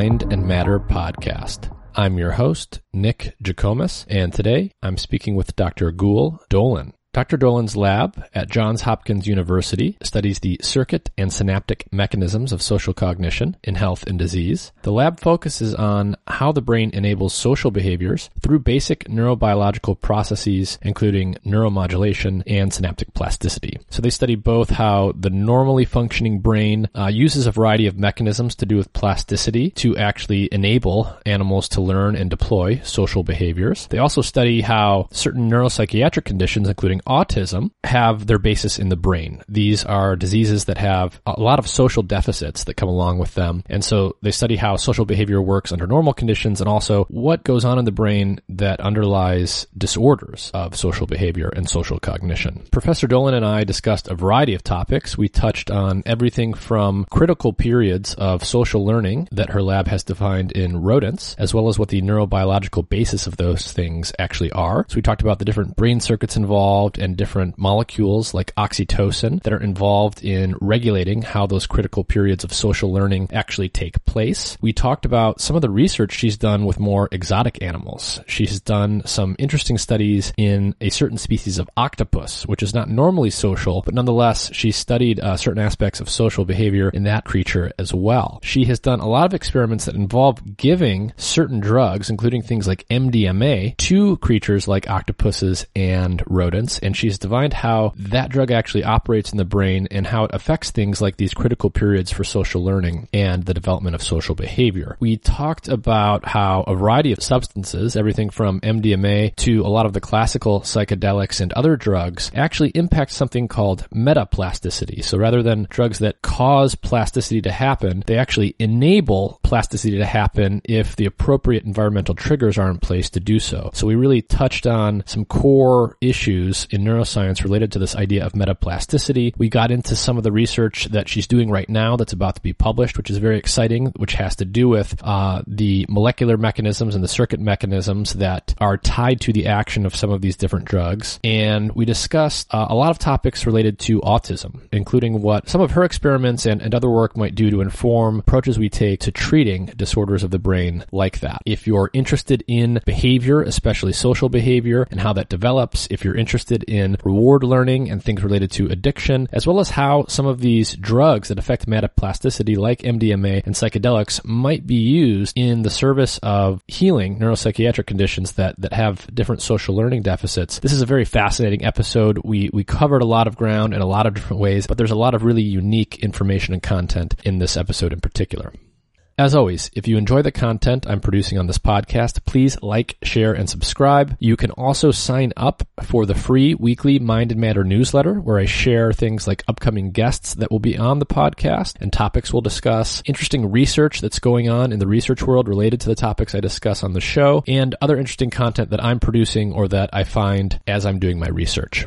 Mind and Matter podcast. I'm your host, Nick Jikomes, and today I'm speaking with Dr. Gül Dölen. Dr. Dölen's lab at Johns Hopkins University studies the circuit and synaptic mechanisms of social cognition in health and disease. The lab focuses on how the brain enables social behaviors through basic neurobiological processes, including neuromodulation and synaptic plasticity. So they study both how the normally functioning brain uh, uses a variety of mechanisms to do with plasticity to actually enable animals to learn and deploy social behaviors. They also study how certain neuropsychiatric conditions, including autism have their basis in the brain. These are diseases that have a lot of social deficits that come along with them. And so they study how social behavior works under normal conditions and also what goes on in the brain that underlies disorders of social behavior and social cognition. Professor Dölen and I discussed a variety of topics. We touched on everything from critical periods of social learning that her lab has defined in rodents, as well as what the neurobiological basis of those things actually are. So we talked about the different brain circuits involved, and different molecules like oxytocin that are involved in regulating how those critical periods of social learning actually take place. We talked about some of the research she's done with more exotic animals. She's done some interesting studies in a certain species of octopus, which is not normally social, but nonetheless, she studied uh, certain aspects of social behavior in that creature as well. She has done a lot of experiments that involve giving certain drugs, including things like MDMA, to creatures like octopuses and rodents and she's divined how that drug actually operates in the brain and how it affects things like these critical periods for social learning and the development of social behavior. We talked about how a variety of substances, everything from MDMA to a lot of the classical psychedelics and other drugs, actually impact something called metaplasticity. So rather than drugs that cause plasticity to happen, they actually enable plasticity to happen if the appropriate environmental triggers are in place to do so. So we really touched on some core issues in neuroscience related to this idea of metaplasticity. We got into some of the research that she's doing right now that's about to be published, which is very exciting, which has to do with uh, the molecular mechanisms and the circuit mechanisms that are tied to the action of some of these different drugs. And we discussed uh, a lot of topics related to autism, including what some of her experiments and, and other work might do to inform approaches we take to treating disorders of the brain like that. If you're interested in behavior, especially social behavior, and how that develops, if you're interested interested in reward learning and things related to addiction, as well as how some of these drugs that affect metaplasticity, like MDMA and psychedelics, might be used in the service of healing neuropsychiatric conditions that, that have different social learning deficits. This is a very fascinating episode. We, we covered a lot of ground in a lot of different ways, but there's a lot of really unique information and content in this episode in particular. As always, if you enjoy the content I'm producing on this podcast, please like, share, and subscribe. You can also sign up for the free weekly Mind and Matter newsletter where I share things like upcoming guests that will be on the podcast and topics we'll discuss, interesting research that's going on in the research world related to the topics I discuss on the show, and other interesting content that I'm producing or that I find as I'm doing my research.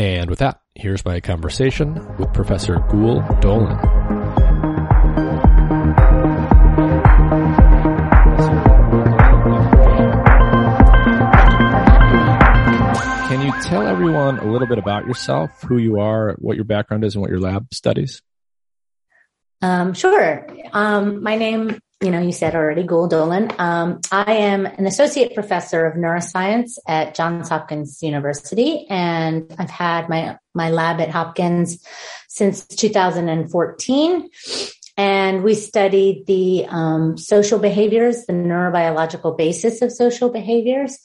And with that, here's my conversation with Professor Gül Dölen. Can you tell everyone a little bit about yourself, who you are, what your background is, and what your lab studies? Um, sure. Um, my name you know, you said already, Gül Dölen. Um, I am an associate professor of neuroscience at Johns Hopkins University, and I've had my my lab at Hopkins since 2014. And we studied the um, social behaviors, the neurobiological basis of social behaviors.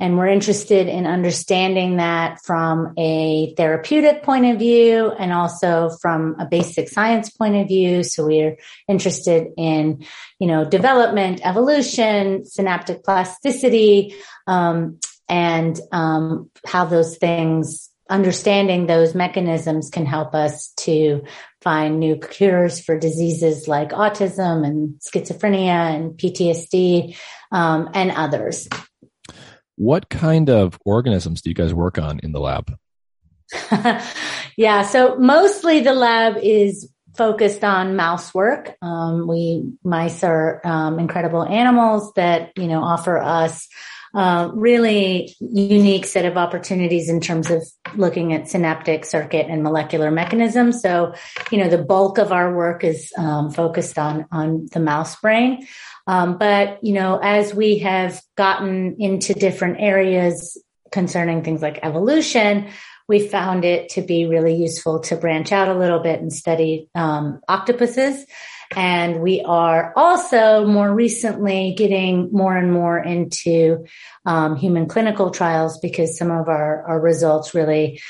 And we're interested in understanding that from a therapeutic point of view and also from a basic science point of view. So we're interested in, you know, development, evolution, synaptic plasticity, um, and um, how those things, understanding those mechanisms can help us to find new cures for diseases like autism and schizophrenia and PTSD um, and others. What kind of organisms do you guys work on in the lab? yeah, so mostly the lab is focused on mouse work. Um, we mice are um, incredible animals that you know offer us uh, really unique set of opportunities in terms of looking at synaptic circuit and molecular mechanisms. So, you know, the bulk of our work is um, focused on on the mouse brain. Um, but, you know, as we have gotten into different areas concerning things like evolution, we found it to be really useful to branch out a little bit and study um, octopuses. And we are also more recently getting more and more into um, human clinical trials because some of our, our results really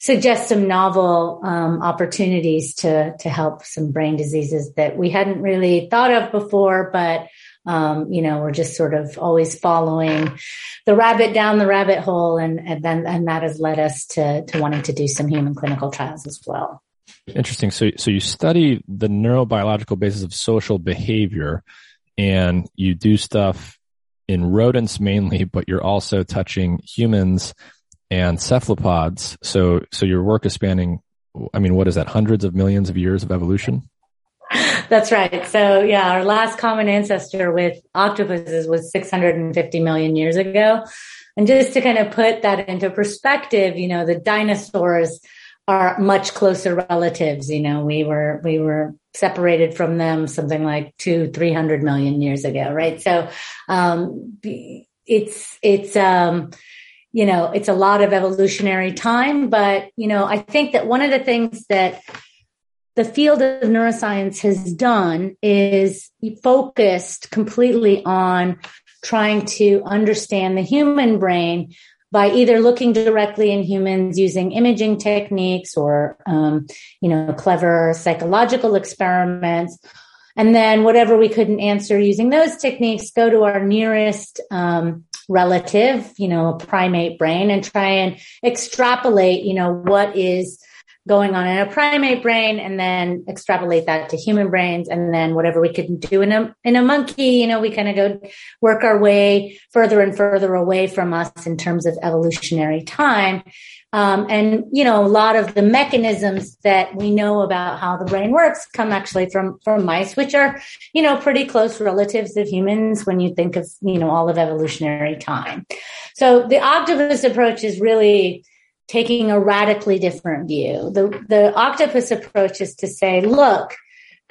suggest some novel um, opportunities to to help some brain diseases that we hadn't really thought of before, but um, you know, we're just sort of always following the rabbit down the rabbit hole, and and then and that has led us to to wanting to do some human clinical trials as well. Interesting. So so you study the neurobiological basis of social behavior, and you do stuff in rodents mainly, but you're also touching humans and cephalopods. So so your work is spanning. I mean, what is that? Hundreds of millions of years of evolution. That's right. So yeah, our last common ancestor with octopuses was 650 million years ago. And just to kind of put that into perspective, you know, the dinosaurs are much closer relatives. You know, we were, we were separated from them something like two, 300 million years ago. Right. So, um, it's, it's, um, you know, it's a lot of evolutionary time, but, you know, I think that one of the things that the field of neuroscience has done is focused completely on trying to understand the human brain by either looking directly in humans using imaging techniques or um, you know clever psychological experiments. And then whatever we couldn't answer using those techniques go to our nearest um, relative you know a primate brain and try and extrapolate you know what is going on in a primate brain and then extrapolate that to human brains and then whatever we could do in a in a monkey you know we kind of go work our way further and further away from us in terms of evolutionary time. Um, and you know a lot of the mechanisms that we know about how the brain works come actually from from mice which are you know pretty close relatives of humans when you think of you know all of evolutionary time. So the octopus approach is really taking a radically different view. The, the octopus approach is to say, look,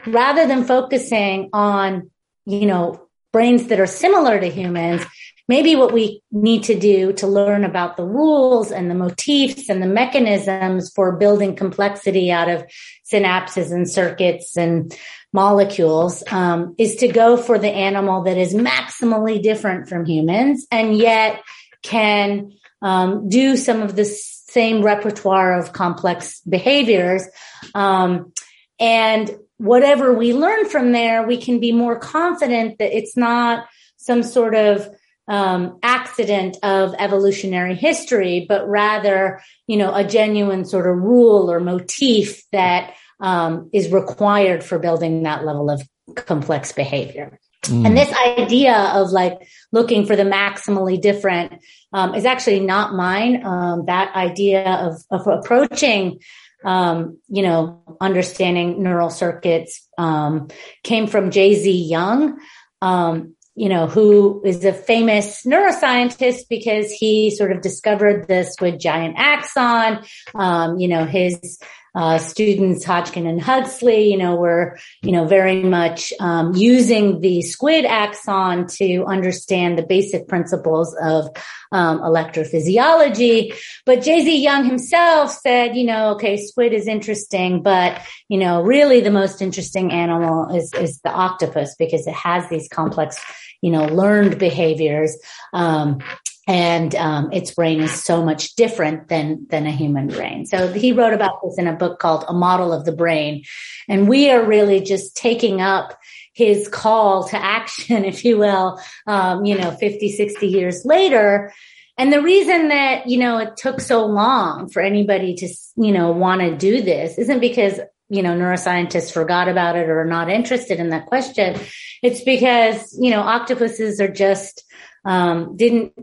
rather than focusing on, you know, brains that are similar to humans, maybe what we need to do to learn about the rules and the motifs and the mechanisms for building complexity out of synapses and circuits and molecules um, is to go for the animal that is maximally different from humans and yet can um, do some of this same repertoire of complex behaviors. Um, and whatever we learn from there, we can be more confident that it's not some sort of um, accident of evolutionary history, but rather, you know, a genuine sort of rule or motif that um, is required for building that level of complex behavior. Mm. And this idea of like looking for the maximally different um, is actually not mine. Um, that idea of, of approaching, um, you know, understanding neural circuits um, came from J. Z. Young. Um, you know, who is a famous neuroscientist because he sort of discovered this with giant axon. Um, you know, his uh, students, Hodgkin and Huxley, you know, were, you know, very much um, using the squid axon to understand the basic principles of um, electrophysiology. But J. Z. Young himself said, you know, okay, squid is interesting, but, you know, really the most interesting animal is, is the octopus because it has these complex, you know, learned behaviors. Um, and um, its brain is so much different than than a human brain. So he wrote about this in a book called A Model of the Brain, and we are really just taking up his call to action, if you will, um, you know, 50, 60 years later. And the reason that, you know, it took so long for anybody to, you know, want to do this isn't because, you know, neuroscientists forgot about it or are not interested in that question. It's because, you know, octopuses are just, um, didn't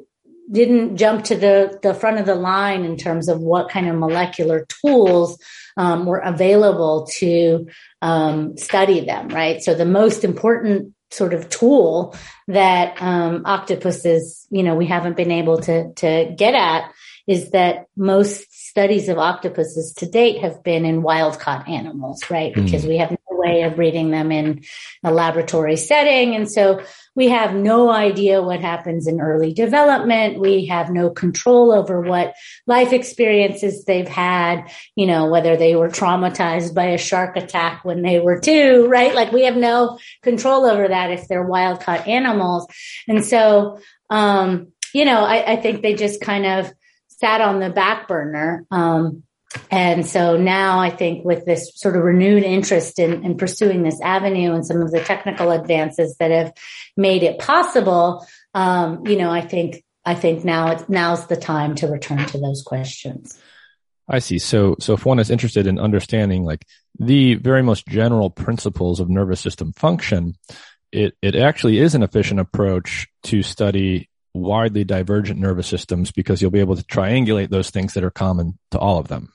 didn't jump to the, the front of the line in terms of what kind of molecular tools um, were available to um, study them, right? So the most important sort of tool that um, octopuses, you know, we haven't been able to to get at is that most studies of octopuses to date have been in wild caught animals, right? Mm. Because we have no way of breeding them in a laboratory setting. And so we have no idea what happens in early development. We have no control over what life experiences they've had, you know, whether they were traumatized by a shark attack when they were two, right? Like we have no control over that if they're wild caught animals. And so, um, you know, I, I think they just kind of sat on the back burner. Um, and so now I think with this sort of renewed interest in, in, pursuing this avenue and some of the technical advances that have made it possible, um, you know, I think I think now it's now's the time to return to those questions. I see. So so if one is interested in understanding like the very most general principles of nervous system function, it it actually is an efficient approach to study widely divergent nervous systems because you'll be able to triangulate those things that are common to all of them.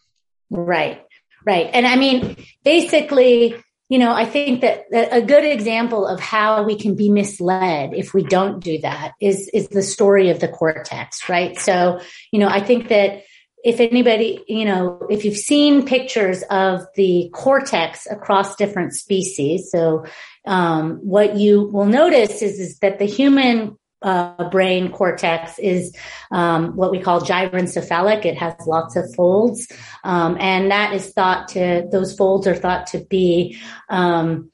Right. Right. And I mean, basically, you know, I think that a good example of how we can be misled if we don't do that is, is the story of the cortex, right? So, you know, I think that if anybody, you know, if you've seen pictures of the cortex across different species, so um, what you will notice is, is that the human uh, brain cortex is um, what we call gyrencephalic. It has lots of folds, um, and that is thought to those folds are thought to be um,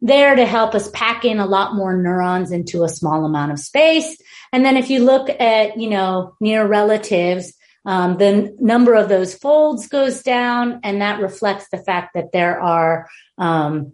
there to help us pack in a lot more neurons into a small amount of space. And then if you look at you know near relatives. Um, the number of those folds goes down, and that reflects the fact that there are um,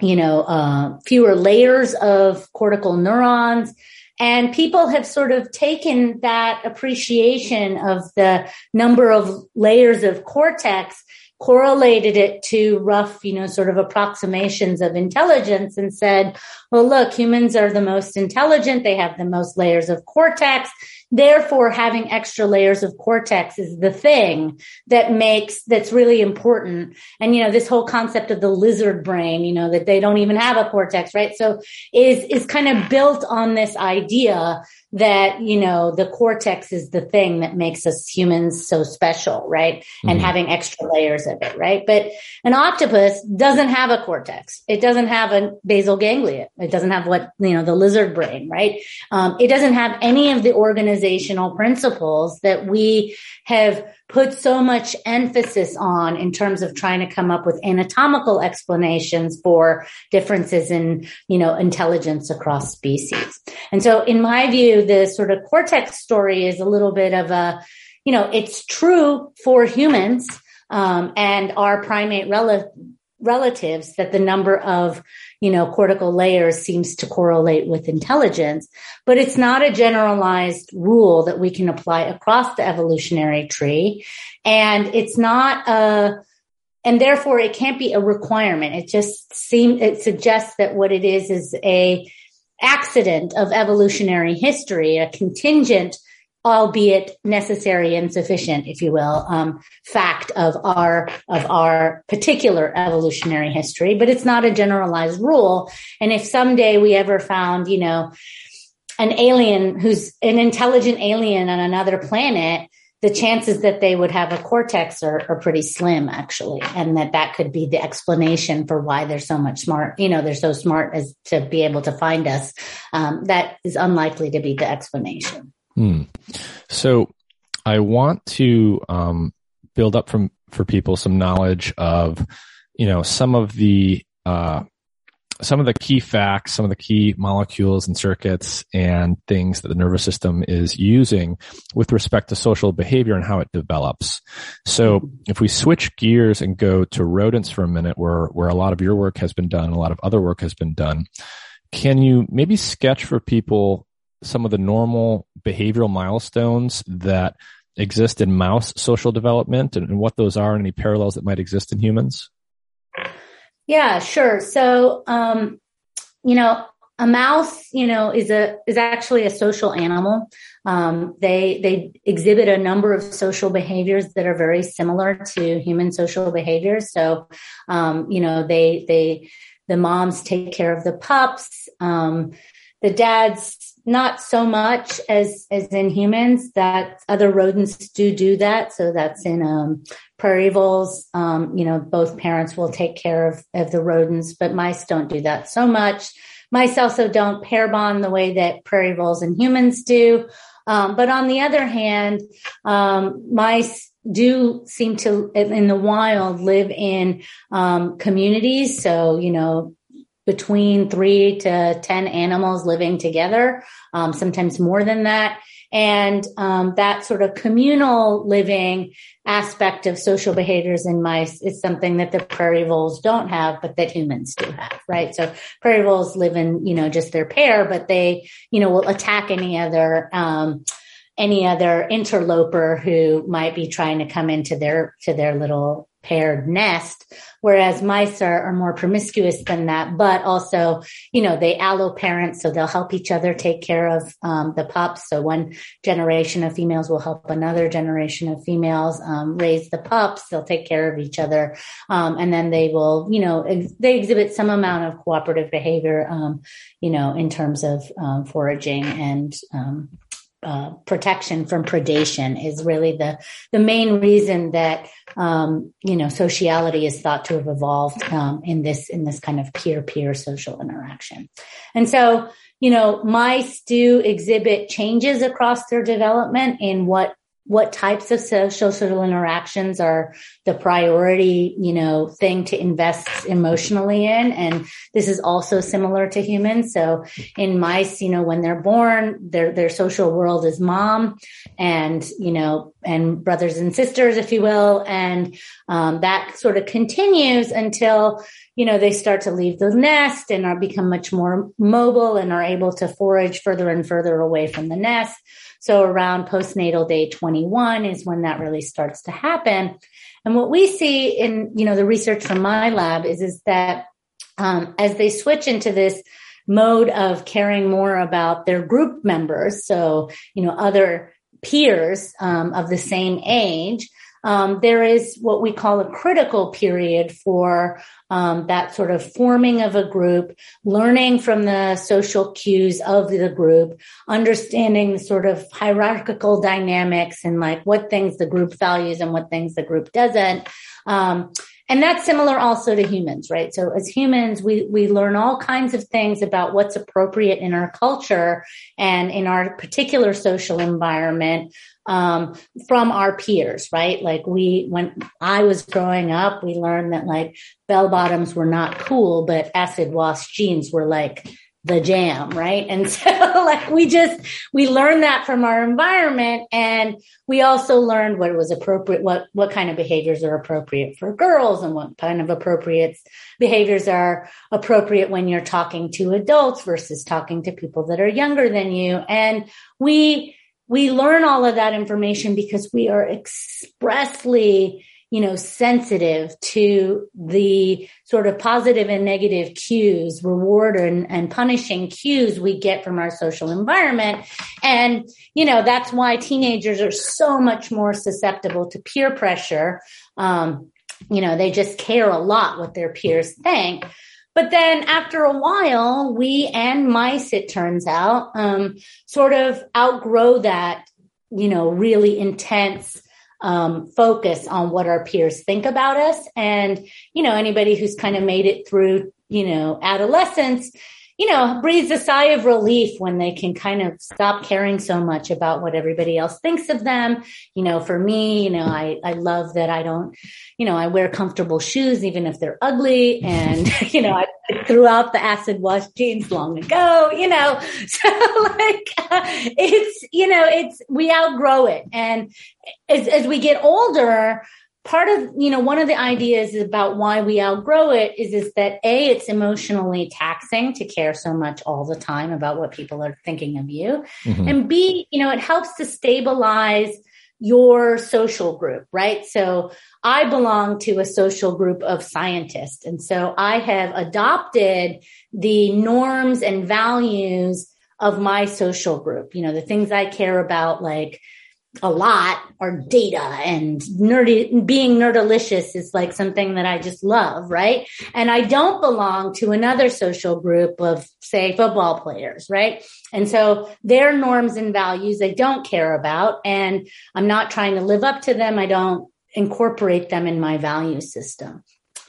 you know, uh, fewer layers of cortical neurons. And people have sort of taken that appreciation of the number of layers of cortex, correlated it to rough, you know, sort of approximations of intelligence and said, well, look, humans are the most intelligent. They have the most layers of cortex. Therefore, having extra layers of cortex is the thing that makes, that's really important. And, you know, this whole concept of the lizard brain, you know, that they don't even have a cortex, right? So is, is kind of built on this idea that, you know, the cortex is the thing that makes us humans so special, right? Mm-hmm. And having extra layers of it, right? But an octopus doesn't have a cortex. It doesn't have a basal ganglia. It doesn't have what, you know, the lizard brain, right? Um, it doesn't have any of the organizational principles that we have put so much emphasis on in terms of trying to come up with anatomical explanations for differences in, you know, intelligence across species. And so in my view, the sort of cortex story is a little bit of a, you know, it's true for humans, um, and our primate rel- relatives that the number of you know, cortical layers seems to correlate with intelligence, but it's not a generalized rule that we can apply across the evolutionary tree. And it's not a, and therefore it can't be a requirement. It just seems, it suggests that what it is is a accident of evolutionary history, a contingent albeit necessary and sufficient, if you will, um, fact of our of our particular evolutionary history. But it's not a generalized rule. And if someday we ever found, you know, an alien who's an intelligent alien on another planet, the chances that they would have a cortex are, are pretty slim actually and that that could be the explanation for why they're so much smart you know they're so smart as to be able to find us um, that is unlikely to be the explanation hmm. so i want to um, build up from for people some knowledge of you know some of the uh, some of the key facts, some of the key molecules and circuits and things that the nervous system is using with respect to social behavior and how it develops. So if we switch gears and go to rodents for a minute where, where a lot of your work has been done, a lot of other work has been done, can you maybe sketch for people some of the normal behavioral milestones that exist in mouse social development and, and what those are and any parallels that might exist in humans? Yeah, sure. So, um, you know, a mouse, you know, is a is actually a social animal. Um, they they exhibit a number of social behaviors that are very similar to human social behaviors. So, um, you know, they they the moms take care of the pups. Um, the dads not so much as as in humans that other rodents do do that. So that's in um, prairie voles. Um, you know both parents will take care of, of the rodents but mice don't do that so much. Mice also don't pair bond the way that prairie voles and humans do. Um, but on the other hand um, mice do seem to in the wild live in um, communities. So you know between three to 10 animals living together, um, sometimes more than that. And um, that sort of communal living aspect of social behaviors in mice is something that the prairie voles don't have, but that humans do have, right? So prairie voles live in, you know, just their pair, but they, you know, will attack any other, um, any other interloper who might be trying to come into their to their little paired nest, whereas mice are, are more promiscuous than that, but also, you know, they alloparent, so they'll help each other take care of um, the pups. So one generation of females will help another generation of females um, raise the pups. They'll take care of each other, um, and then they will, you know, ex- they exhibit some amount of cooperative behavior, um, you know, in terms of um, foraging and um, uh, protection from predation is really the the main reason that um, you know sociality is thought to have evolved um, in this in this kind of peer peer social interaction, and so you know mice do exhibit changes across their development in what what types of social interactions are the priority, you know, thing to invest emotionally in. And this is also similar to humans. So in mice, you know, when they're born, their, their social world is mom and, you know, and brothers and sisters, if you will. And, um, that sort of continues until, you know, they start to leave the nest and are become much more mobile and are able to forage further and further away from the nest. So around postnatal day 21 is when that really starts to happen. And what we see in, you know, the research from my lab is, is that um, as they switch into this mode of caring more about their group members, so, you know, other peers um, of the same age, um, there is what we call a critical period for um, that sort of forming of a group, learning from the social cues of the group, understanding the sort of hierarchical dynamics and like what things the group values and what things the group doesn't. Um, and that's similar also to humans, right? So as humans, we, we learn all kinds of things about what's appropriate in our culture and in our particular social environment um, from our peers, right? Like we, when I was growing up, we learned that like bell bottoms were not cool, but acid wash jeans were like the jam, right? And so like we just, we learned that from our environment and we also learned what was appropriate, what, what kind of behaviors are appropriate for girls and what kind of appropriate behaviors are appropriate when you're talking to adults versus talking to people that are younger than you. And we, we learn all of that information because we are expressly you know sensitive to the sort of positive and negative cues reward and, and punishing cues we get from our social environment. And you know that's why teenagers are so much more susceptible to peer pressure. Um, you know they just care a lot what their peers think. But then after a while, we and mice, it turns out, um, sort of outgrow that, you know, really intense um, focus on what our peers think about us. And, you know, anybody who's kind of made it through, you know, adolescence, you know, breathes a sigh of relief when they can kind of stop caring so much about what everybody else thinks of them. You know, for me, you know, I, I love that I don't, you know, I wear comfortable shoes even if they're ugly. And, you know, I threw out the acid wash jeans long ago, you know, so like, uh, it's, you know, it's, we outgrow it. And as, as we get older, part of you know one of the ideas about why we outgrow it is is that a it's emotionally taxing to care so much all the time about what people are thinking of you. Mm-hmm. and b you know it helps to stabilize your social group right? So i belong to a social group of scientists. And so i have adopted the norms and values of my social group. You know the things i care about like a lot are data and nerdy being nerdalicious is like something that I just love, right? And I don't belong to another social group of say football players, right? And so their norms and values I don't care about and I'm not trying to live up to them. I don't incorporate them in my value system.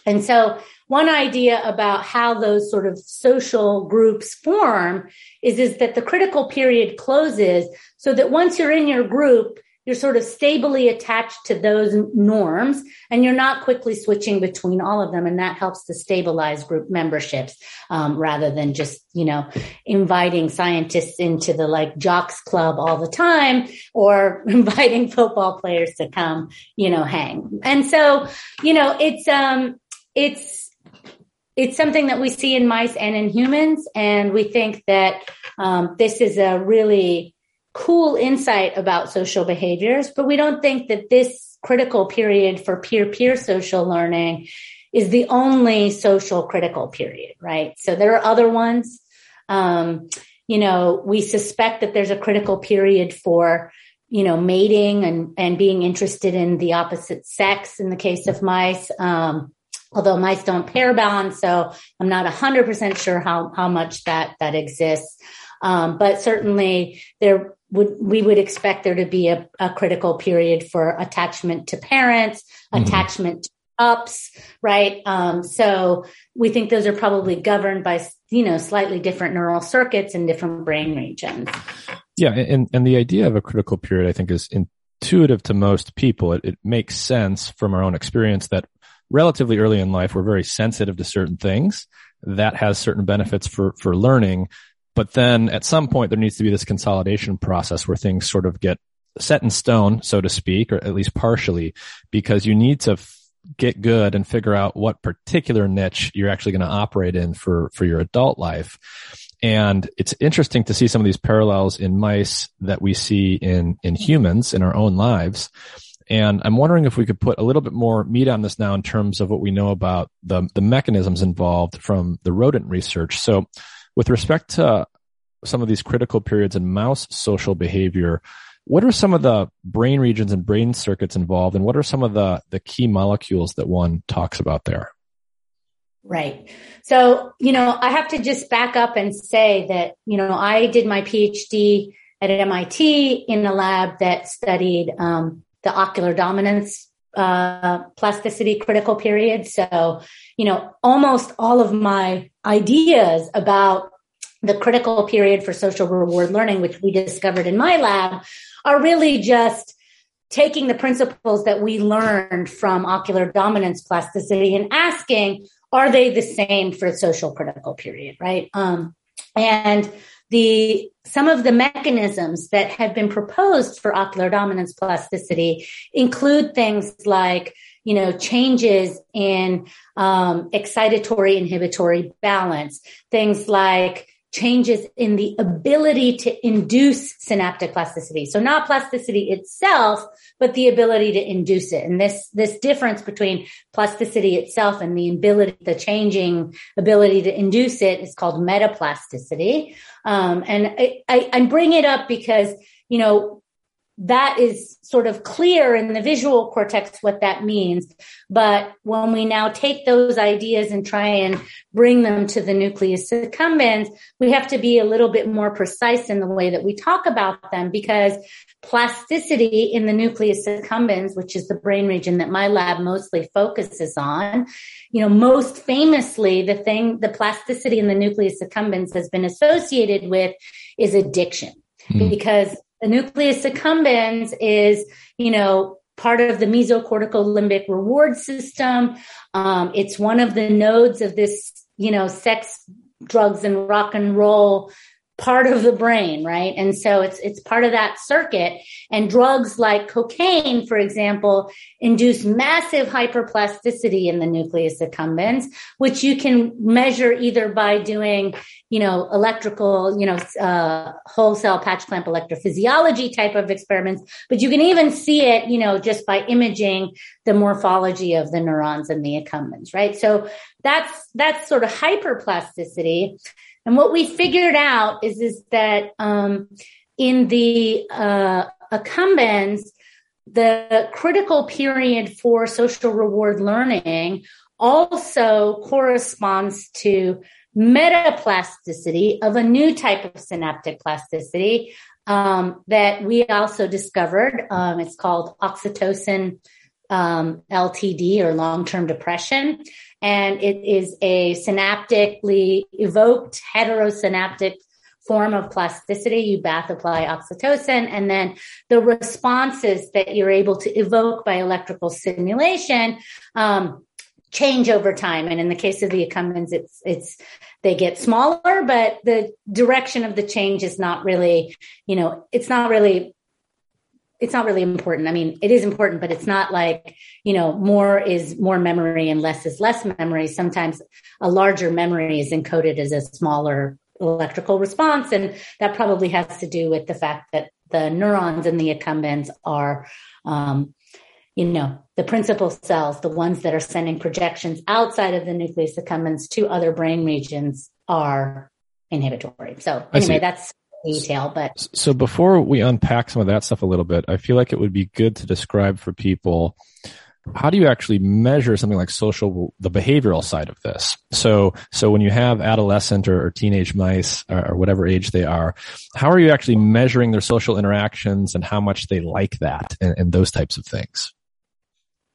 And so one idea about how those sort of social groups form is, is that the critical period closes so that once you're in your group, you're sort of stably attached to those norms and you're not quickly switching between all of them. And that helps to stabilize group memberships um, rather than just, you know, inviting scientists into the like jocks club all the time or inviting football players to come, you know, hang. And so, you know, it's, um, it's, it's something that we see in mice and in humans. And we think that um, this is a really cool insight about social behaviors, but we don't think that this critical period for peer peer social learning is the only social critical period, right? So there are other ones. Um, you know, we suspect that there's a critical period for, you know, mating and, and being interested in the opposite sex in the case of mice. Um, although mice don't pair bond, so I'm not 100% sure how, how much that, that exists. Um, but certainly there would we would expect there to be a, a critical period for attachment to parents, mm-hmm. attachment to ups, right? Um, so we think those are probably governed by you know slightly different neural circuits and different brain regions. Yeah, and and the idea of a critical period, I think, is intuitive to most people. It, it makes sense from our own experience that relatively early in life we're very sensitive to certain things. That has certain benefits for for learning but then at some point, there needs to be this consolidation process where things sort of get set in stone, so to speak, or at least partially, because you need to f- get good and figure out what particular niche you're actually going to operate in for, for your adult life. And it's interesting to see some of these parallels in mice that we see in, in humans in our own lives. And I'm wondering if we could put a little bit more meat on this now in terms of what we know about the, the mechanisms involved from the rodent research. So with respect to some of these critical periods in mouse social behavior, what are some of the brain regions and brain circuits involved, and what are some of the, the key molecules that one talks about there? Right. So, you know, I have to just back up and say that, you know, I did my PhD at MIT in a lab that studied um, the ocular dominance uh, plasticity critical period. So, you know, almost all of my ideas about the critical period for social reward learning, which we discovered in my lab, are really just taking the principles that we learned from ocular dominance plasticity and asking, are they the same for social critical period, right? Um, and the some of the mechanisms that have been proposed for ocular dominance plasticity include things like you know changes in um, excitatory inhibitory balance things like changes in the ability to induce synaptic plasticity. So not plasticity itself, but the ability to induce it. And this, this difference between plasticity itself and the ability, the changing ability to induce it is called metaplasticity. Um, and I, I, I bring it up because, you know, that is sort of clear in the visual cortex what that means. But when we now take those ideas and try and bring them to the nucleus accumbens, we have to be a little bit more precise in the way that we talk about them because plasticity in the nucleus accumbens, which is the brain region that my lab mostly focuses on, you know, most famously, the thing, the plasticity in the nucleus accumbens has been associated with is addiction. Mm. Because the nucleus accumbens is, you know, part of the mesocortical limbic reward system. Um, it's one of the nodes of this, you know, sex, drugs, and rock and roll part of the brain, right? And so it's, it's part of that circuit. And drugs like cocaine, for example, induce massive hyperplasticity in the nucleus accumbens, which you can measure either by doing, you know, electrical, you know, uh, whole cell patch clamp electrophysiology type of experiments, but you can even see it, you know, just by imaging the morphology of the neurons in the accumbens, right? So that's, that's sort of hyperplasticity. And what we figured out is, is that um, in the uh, accumbens, the critical period for social reward learning also corresponds to metaplasticity of a new type of synaptic plasticity um, that we also discovered. Um, it's called oxytocin um, LTD or long term depression and it is a synaptically evoked heterosynaptic form of plasticity. You bath apply oxytocin, and then the responses that you're able to evoke by electrical stimulation um, change over time. And in the case of the accumbens, it's it's they get smaller, but the direction of the change is not really, you know, it's not really it's not really important. I mean, it is important, but it's not like, you know, more is more memory and less is less memory. Sometimes a larger memory is encoded as a smaller electrical response. And that probably has to do with the fact that the neurons in the accumbens are, um, you know, the principal cells, the ones that are sending projections outside of the nucleus accumbens to other brain regions are inhibitory. So anyway, that's detail, but so before we unpack some of that stuff a little bit, I feel like it would be good to describe for people how do you actually measure something like social the behavioral side of this? So so when you have adolescent or, or teenage mice or, or, whatever age they are how are you actually measuring their social interactions and how much they like that and, and those types of things?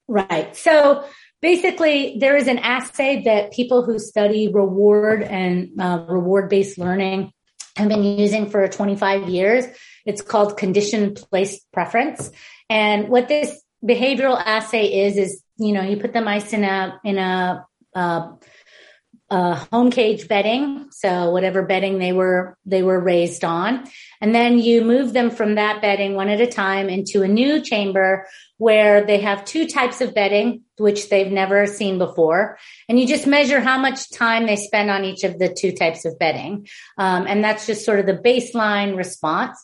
Right. So basically there is an assay that people who study reward and uh, reward based learning I've been using for 25 years. It's called condition place preference. And what this behavioral assay is, is, you know, you put the mice in a, in a, uh, uh, home cage bedding. So whatever bedding they were, they were raised on. And then you move them from that bedding one at a time into a new chamber where they have two types of bedding, which they've never seen before. And you just measure how much time they spend on each of the two types of bedding. Um, and that's just sort of the baseline response.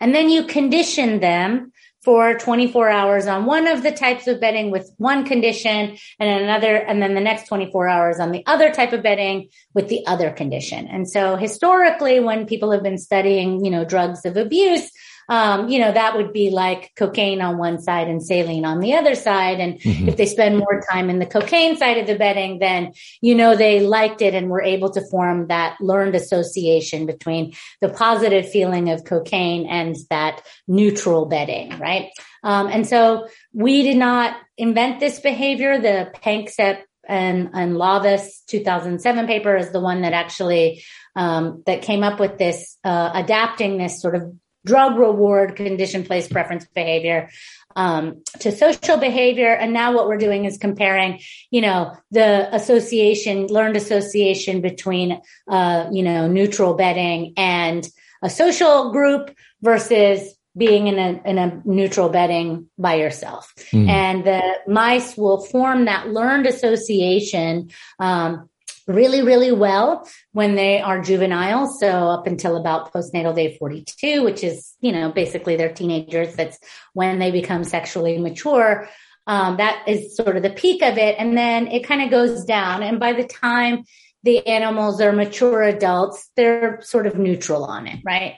And then you condition them for 24 hours on one of the types of bedding with one condition and another, and then the next 24 hours on the other type of bedding with the other condition. And so historically, when people have been studying, you know, drugs of abuse, um, you know, that would be like cocaine on one side and saline on the other side. And mm-hmm. if they spend more time in the cocaine side of the bedding, then, you know, they liked it and were able to form that learned association between the positive feeling of cocaine and that neutral bedding, right? Um, and so we did not invent this behavior. The Panksepp and, and Lahvis 2007 paper is the one that actually um, that came up with this uh, adapting this sort of drug reward condition place preference behavior um, to social behavior and now what we're doing is comparing you know the association learned association between uh, you know neutral bedding and a social group versus being in a in a neutral bedding by yourself mm. and the mice will form that learned association um, really, really well when they are juvenile. So up until about postnatal day 42, which is, you know, basically they're teenagers. That's when they become sexually mature. Um, that is sort of the peak of it. And then it kind of goes down. And by the time the animals are mature adults, they're sort of neutral on it, right?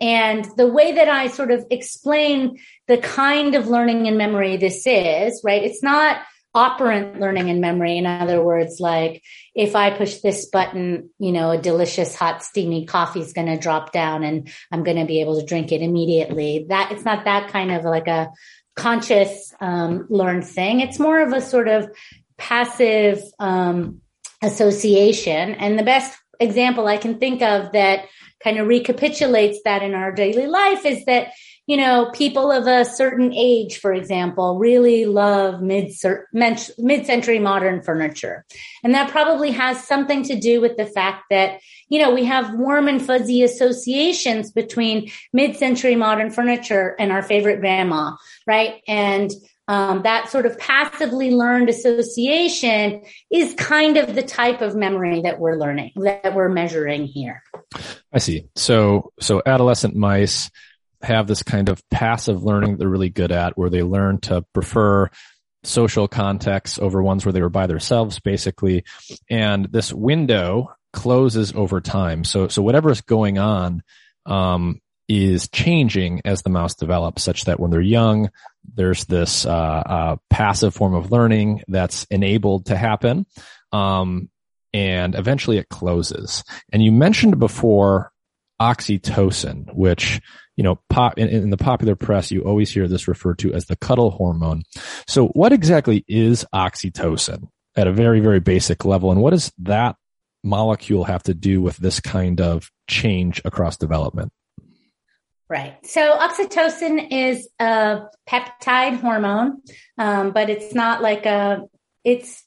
And the way that I sort of explain the kind of learning and memory this is, right? It's not operant learning and memory. In other words, like if I push this button, you know, a delicious hot steamy coffee is going to drop down and I'm going to be able to drink it immediately. That it's not that kind of like a conscious um, learned thing. It's more of a sort of passive um, association. And the best example I can think of that kind of recapitulates that in our daily life is that you know, people of a certain age, for example, really love mid mid-century modern furniture. And that probably has something to do with the fact that, you know, we have warm and fuzzy associations between mid-century modern furniture and our favorite grandma, right? And um, that sort of passively learned association is kind of the type of memory that we're learning, that we're measuring here. I see. So, so adolescent mice have this kind of passive learning that they're really good at where they learn to prefer social contexts over ones where they were by themselves basically. And this window closes over time. So so whatever is going on um, is changing as the mouse develops such that when they're young there's this uh, uh, passive form of learning that's enabled to happen. Um, and eventually it closes. And you mentioned before oxytocin which you know, pop in, in, the popular press, you always hear this referred to as the cuddle hormone. So what exactly is oxytocin at a very, very basic level? And what does that molecule have to do with this kind of change across development? Right. So oxytocin is a peptide hormone, um, but it's not like a, it's,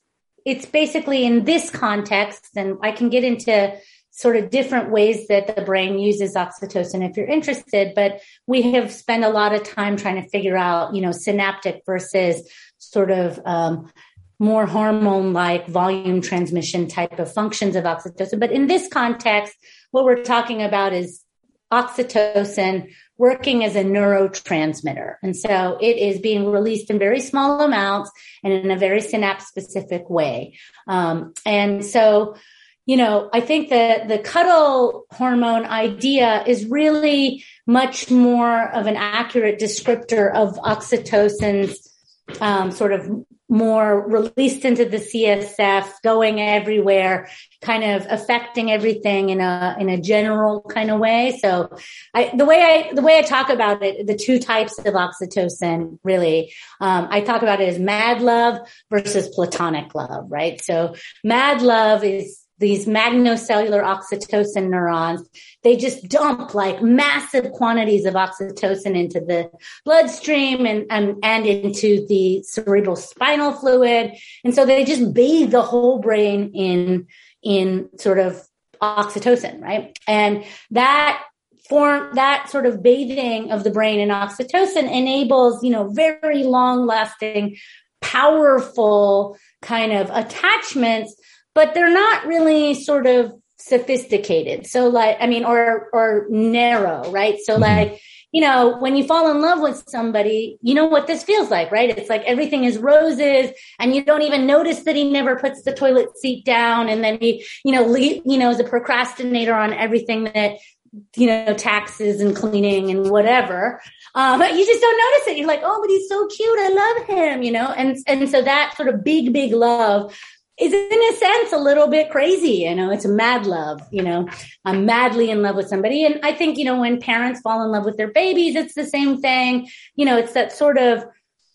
it's basically in this context, and I can get into sort of different ways that the brain uses oxytocin if you're interested. But we have spent a lot of time trying to figure out, you know, synaptic versus sort of um, more hormone like volume transmission type of functions of oxytocin. But in this context, what we're talking about is oxytocin working as a neurotransmitter. And so it is being released in very small amounts and in a very synapse specific way. Um, and so you know, I think that the cuddle hormone idea is really much more of an accurate descriptor of oxytocin's um, sort of more released into the CSF, going everywhere, kind of affecting everything in a in a general kind of way. So, I, the way I the way I talk about it, the two types of oxytocin, really, um, I talk about it as mad love versus platonic love, right? So, mad love is these magnocellular oxytocin neurons, they just dump like massive quantities of oxytocin into the bloodstream and, and, and into the cerebral spinal fluid. And so they just bathe the whole brain in, in sort of oxytocin, right? And that form, that sort of bathing of the brain in oxytocin enables, you know, very long lasting, powerful kind of attachments but they're not really sort of sophisticated. So like, I mean, or, or narrow, right? So mm-hmm. like, you know, when you fall in love with somebody, you know what this feels like, right? It's like everything is roses and you don't even notice that he never puts the toilet seat down. And then he, you know, le- you know, is a procrastinator on everything that, you know, taxes and cleaning and whatever. Um, but you just don't notice it. You're like, oh, but he's so cute. I love him, you know? And, and so that sort of big, big love is in a sense a little bit crazy. You know, it's a mad love, you know, I'm madly in love with somebody. And I think, you know, when parents fall in love with their babies, it's the same thing. You know, it's that sort of,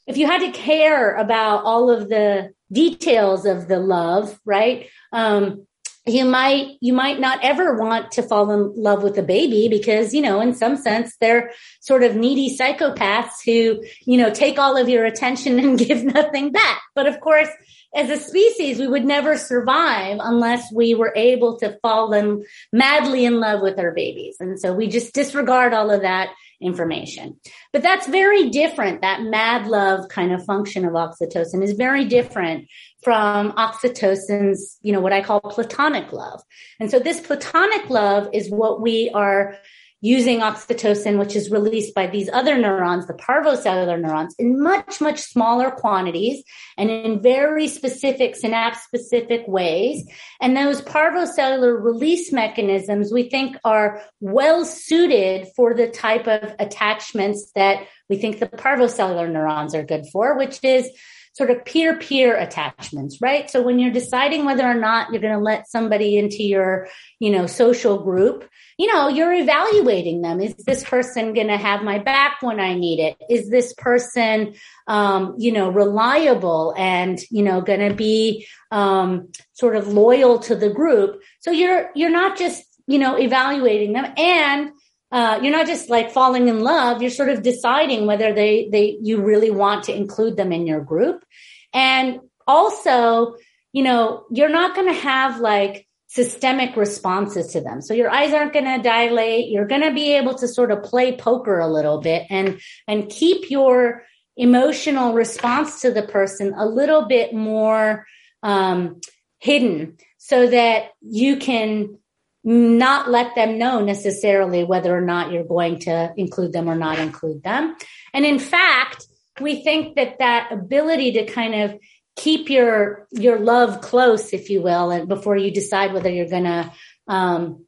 if you had to care about all of the details of the love, right? Um, you might you might not ever want to fall in love with a baby because you know in some sense they're sort of needy psychopaths who you know take all of your attention and give nothing back but of course as a species, we would never survive unless we were able to fall in madly in love with our babies. And so we just disregard all of that information. But that's very different. That mad love kind of function of oxytocin is very different from oxytocin's, you know, what I call platonic love. And so this platonic love is what we are using oxytocin, which is released by these other neurons, the parvocellular neurons, in much, much smaller quantities and in very specific synapse specific ways. And those parvocellular release mechanisms we think are well suited for the type of attachments that we think the parvocellular neurons are good for, which is sort of peer peer attachments, right? So when you're deciding whether or not you're going to let somebody into your, you know, social group, you know, you're evaluating them. Is this person going to have my back when I need it? Is this person, um, you know, reliable and, you know, going to be, um, sort of loyal to the group? So you're, you're not just, you know, evaluating them and, uh, you're not just like falling in love. You're sort of deciding whether they they you really want to include them in your group. And also you know you're not going to have like systemic responses to them. So your eyes aren't going to dilate. You're going to be able to sort of play poker a little bit and and keep your emotional response to the person a little bit more um, hidden so that you can not let them know necessarily whether or not you're going to include them or not include them. And in fact, we think that that ability to kind of keep your your love close, if you will, and before you decide whether you're going to um,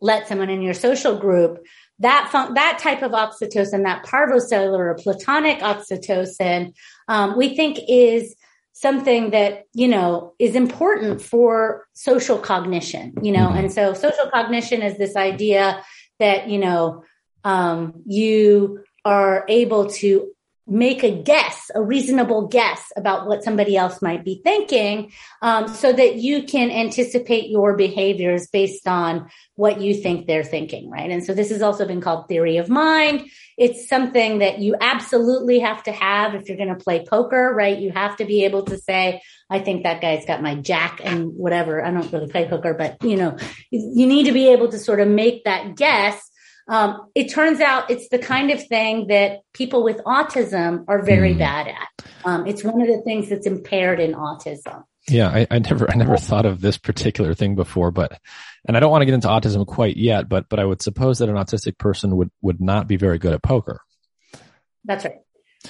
let someone in your social group, that fun- that type of oxytocin, that parvocellular or platonic oxytocin, um, we think is something that you know is important for social cognition you know mm-hmm. and so social cognition is this idea that you know um, you are able to make a guess, a reasonable guess about what somebody else might be thinking, um, so that you can anticipate your behaviors based on what you think they're thinking, right? And so this has also been called theory of mind. It's something that you absolutely have to have if you're going to play poker, right? You have to be able to say, I think that guy's got my jack and whatever. I don't really play poker, but you know, you need to be able to sort of make that guess um, it turns out it's the kind of thing that people with autism are very mm. bad at. Um, it's one of the things that's impaired in autism. Yeah, I, I, never, I never thought of this particular thing before, but, and I don't want to get into autism quite yet, but, but I would suppose that an autistic person would, would not be very good at poker. That's right.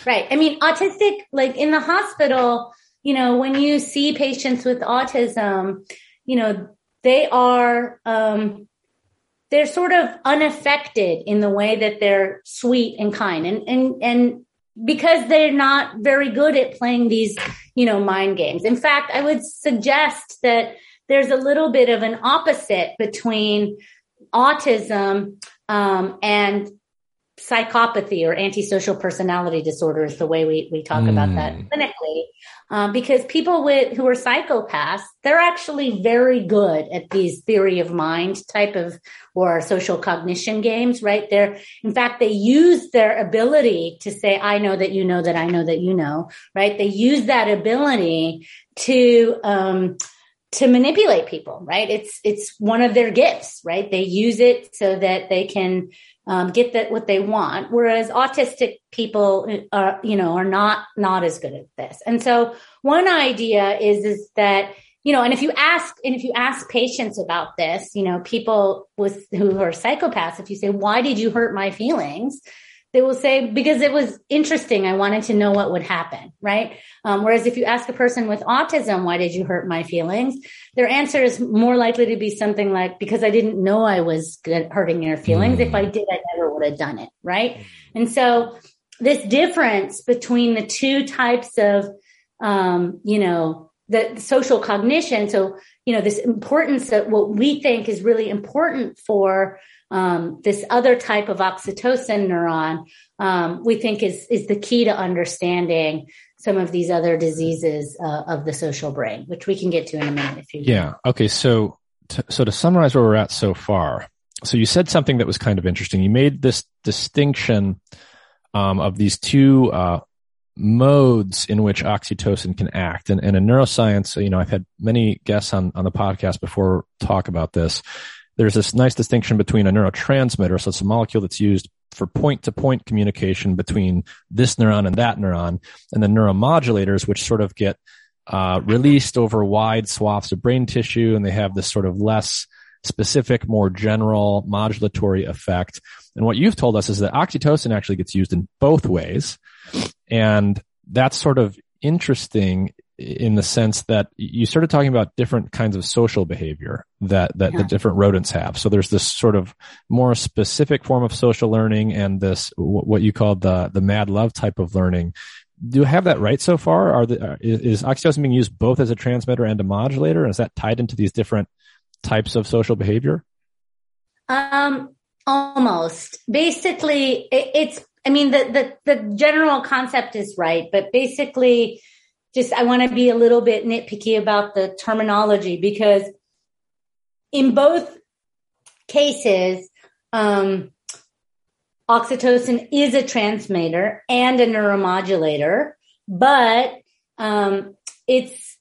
Right. I mean, autistic, like in the hospital, you know, when you see patients with autism, you know, they are, um, they're sort of unaffected in the way that they're sweet and kind and and and because they're not very good at playing these you know mind games in fact i would suggest that there's a little bit of an opposite between autism um, and psychopathy or antisocial personality disorder is the way we, we talk mm. about that hmm. clinically. Um, because people with who are psychopaths, they're actually very good at these theory of mind type of or social cognition games, right? They're, in fact, they use their ability to say, I know that you know that I know that you know, right? They use that ability to, um, to manipulate people, right? It's, it's one of their gifts, right? They use it so that they can, um, get that what they want. Whereas autistic people are, you know, are not, not as good at this. And so one idea is, is that, you know, and if you ask, and if you ask patients about this, you know, people with who are psychopaths, if you say, why did you hurt my feelings? They will say because it was interesting i wanted to know what would happen right um, whereas if you ask a person with autism why did you hurt my feelings their answer is more likely to be something like because i didn't know i was hurting your feelings mm. if i did i never would have done it right mm. and so this difference between the two types of um, you know the social cognition so you know this importance that what we think is really important for um, this other type of oxytocin neuron, um, we think is is the key to understanding some of these other diseases uh, of the social brain, which we can get to in a minute if you. Yeah. Okay. So, so to summarize where we're at so far, so you said something that was kind of interesting. You made this distinction um, of these two uh, modes in which oxytocin can act, and, and in neuroscience, you know, I've had many guests on on the podcast before talk about this there's this nice distinction between a neurotransmitter, so it's a molecule that's used for point to point communication between this neuron and that neuron, and the neuromodulators, which sort of get uh, released over wide swaths of brain tissue, and they have this sort of less specific, more general modulatory effect. And what you've told us is that oxytocin actually gets used in both ways. And that's sort of interesting in the sense that you started talking about different kinds of social behavior that that yeah. the different rodents have. So there's this sort of more specific form of social learning and this what you call the the mad love type of learning. Do you have that right so far? Are the, is oxytocin being used both as a transmitter and a modulator? And is that tied into these different types of social behavior? Um, almost. Basically, it, it's. I mean, the the the general concept is right, but basically just I want to be a little bit nitpicky about the terminology because in both cases, um, oxytocin is a transmitter and a neuromodulator, but um, it's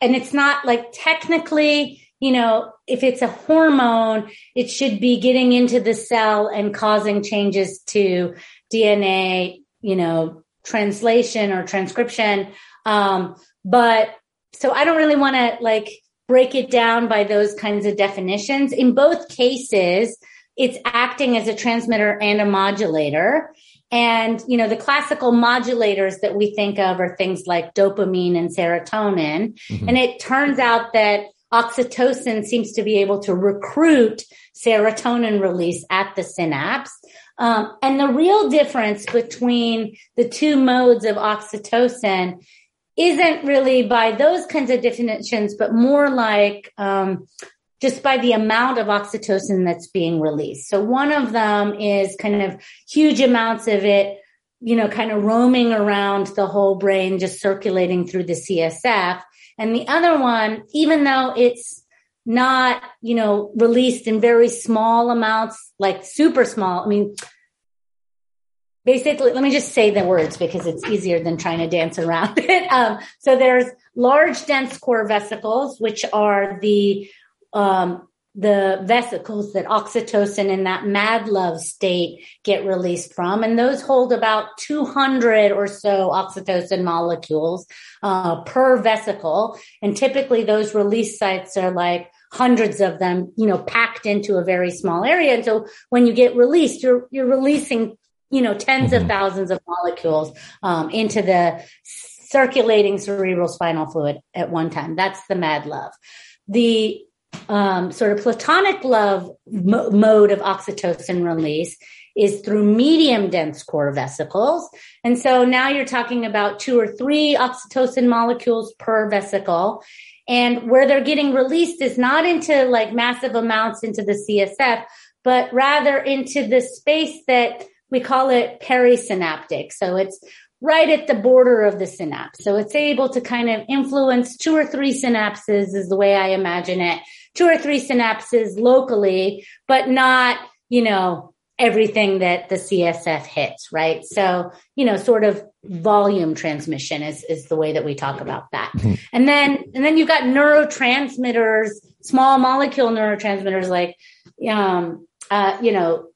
and it's not like technically, you know, if it's a hormone, it should be getting into the cell and causing changes to DNA, you know, translation or transcription. Um, but so I don't really want to like break it down by those kinds of definitions. In both cases, it's acting as a transmitter and a modulator. And, you know, the classical modulators that we think of are things like dopamine and serotonin. Mm-hmm. And it turns out that oxytocin seems to be able to recruit serotonin release at the synapse. Um, and the real difference between the two modes of oxytocin isn't really by those kinds of definitions, but more like um, just by the amount of oxytocin that's being released. So one of them is kind of huge amounts of it, you know, kind of roaming around the whole brain, just circulating through the CSF. And the other one, even though it's not, you know, released in very small amounts, like super small. I mean, basically, let me just say the words because it's easier than trying to dance around it. Um, so there's large, dense core vesicles, which are the um, the vesicles that oxytocin in that mad love state get released from. And those hold about 200 or so oxytocin molecules uh, per vesicle. And typically those release sites are like hundreds of them, you know, packed into a very small area. And so when you get released, you're, you're releasing, you know, 10s mm-hmm. of thousands of molecules, um, into the circulating cerebral spinal fluid at one time. That's the mad love. The, um, sort of platonic love mo- mode of oxytocin release is through medium dense core vesicles. And so now you're talking about two or three oxytocin molecules per vesicle. And where they're getting released is not into like massive amounts into the CSF, but rather into the space that we call it perisynaptic. So it's right at the border of the synapse. So it's able to kind of influence two or three synapses is the way I imagine it. Two or three synapses locally, but not, you know, everything that the CSF hits, right? So, you know, sort of volume transmission is, is the way that we talk about that. Mm-hmm. And then, and then you've got neurotransmitters, small molecule neurotransmitters like, um, uh, you know,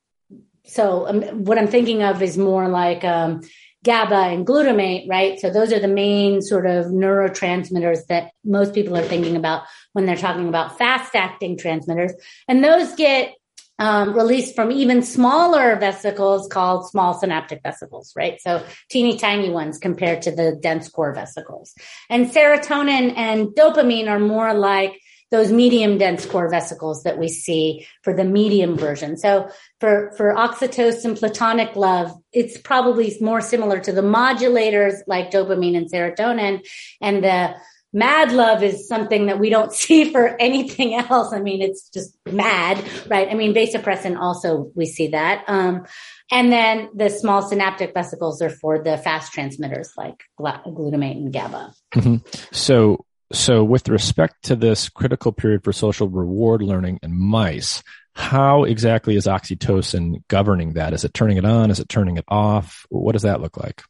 so um, what I'm thinking of is more like, um, GABA and glutamate, right? So those are the main sort of neurotransmitters that most people are thinking about when they're talking about fast acting transmitters. And those get um, released from even smaller vesicles called small synaptic vesicles, right? So teeny tiny ones compared to the dense core vesicles. And serotonin and dopamine are more like those medium dense core vesicles that we see for the medium version. So for, for oxytocin, platonic love, it's probably more similar to the modulators like dopamine and serotonin and the mad love is something that we don't see for anything else. I mean, it's just mad, right? I mean, vasopressin also, we see that. Um, and then the small synaptic vesicles are for the fast transmitters like glutamate and GABA. Mm-hmm. So, so with respect to this critical period for social reward learning in mice, how exactly is oxytocin governing that? Is it turning it on? Is it turning it off? What does that look like?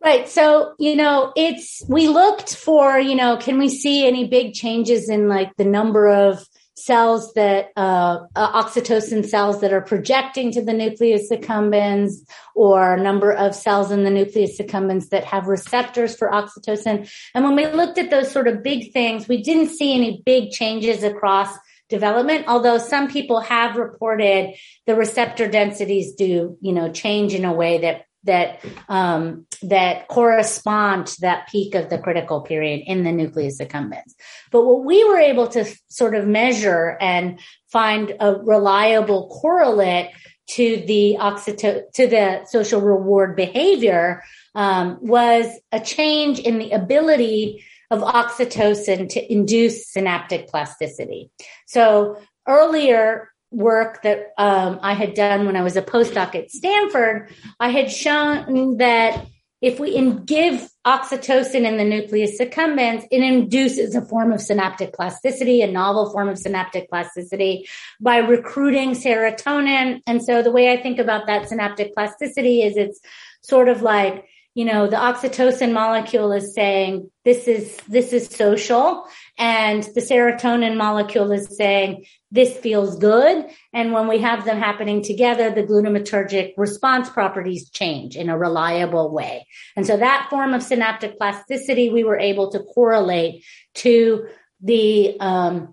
Right. So, you know, it's, we looked for, you know, can we see any big changes in like the number of cells that, uh, uh, oxytocin cells that are projecting to the nucleus accumbens or number of cells in the nucleus accumbens that have receptors for oxytocin. And when we looked at those sort of big things, we didn't see any big changes across development. Although some people have reported the receptor densities do, you know, change in a way that that um, that correspond to that peak of the critical period in the nucleus accumbens. But what we were able to sort of measure and find a reliable correlate to the oxyto- to the social reward behavior um, was a change in the ability of oxytocin to induce synaptic plasticity. So earlier work that um, I had done when I was a postdoc at Stanford, I had shown that if we give oxytocin in the nucleus accumbens, it induces a form of synaptic plasticity, a novel form of synaptic plasticity by recruiting serotonin. And so the way I think about that synaptic plasticity is it's sort of like you know, the oxytocin molecule is saying this is, this is social and the serotonin molecule is saying this feels good. And when we have them happening together, the glutamatergic response properties change in a reliable way. And so that form of synaptic plasticity, we were able to correlate to the, um,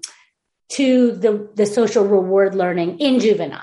to the, the social reward learning in juveniles.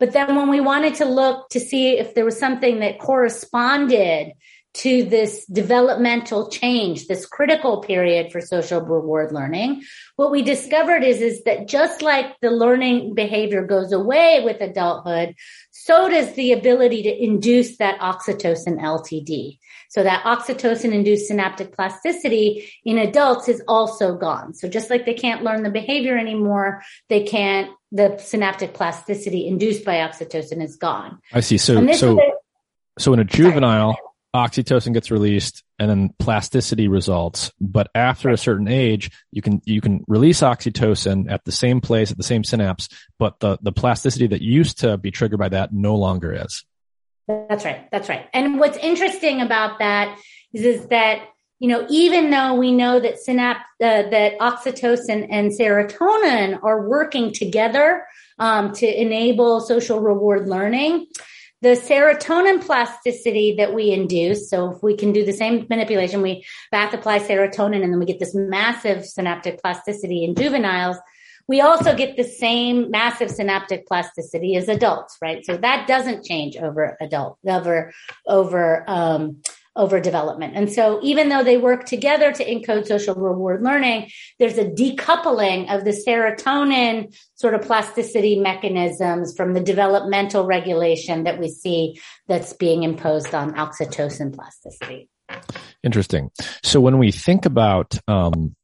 But then when we wanted to look to see if there was something that corresponded to this developmental change, this critical period for social reward learning, what we discovered is, is that just like the learning behavior goes away with adulthood, so does the ability to induce that oxytocin LTD. So that oxytocin induced synaptic plasticity in adults is also gone. So just like they can't learn the behavior anymore, they can't, the synaptic plasticity induced by oxytocin is gone. I see. So, so, so in a juvenile, oxytocin gets released and then plasticity results. But after a certain age you can you can release oxytocin at the same place at the same synapse but the the plasticity that used to be triggered by that no longer is. That's right. That's right. And what's interesting about that is is that you know even though we know that synapse uh, that oxytocin and serotonin are working together um, to enable social reward learning the serotonin plasticity that we induce. So if we can do the same manipulation, we bath apply serotonin and then we get this massive synaptic plasticity in juveniles. We also get the same massive synaptic plasticity as adults, right? So that doesn't change over adult, over, over, um, over development. And so even though they work together to encode social reward learning, there's a decoupling of the serotonin sort of plasticity mechanisms from the developmental regulation that we see that's being imposed on oxytocin plasticity. Interesting. So when we think about, um,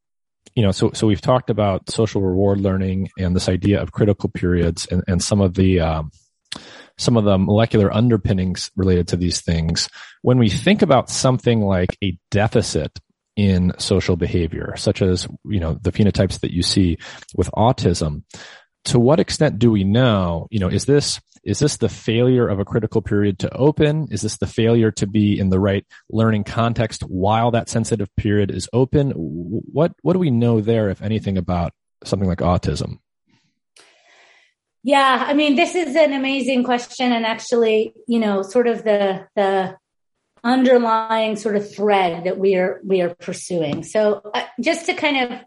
you know, so so we've talked about social reward learning and this idea of critical periods and, and some of the um, some of the molecular underpinnings related to these things. When we think about something like a deficit in social behavior, such as, you know, the phenotypes that you see with autism, to what extent do we know, you know, is this, is this the failure of a critical period to open? Is this the failure to be in the right learning context while that sensitive period is open? What, what do we know there, if anything, about something like autism? Yeah, I mean, this is an amazing question, and actually, you know, sort of the the underlying sort of thread that we are we are pursuing. So, uh, just to kind of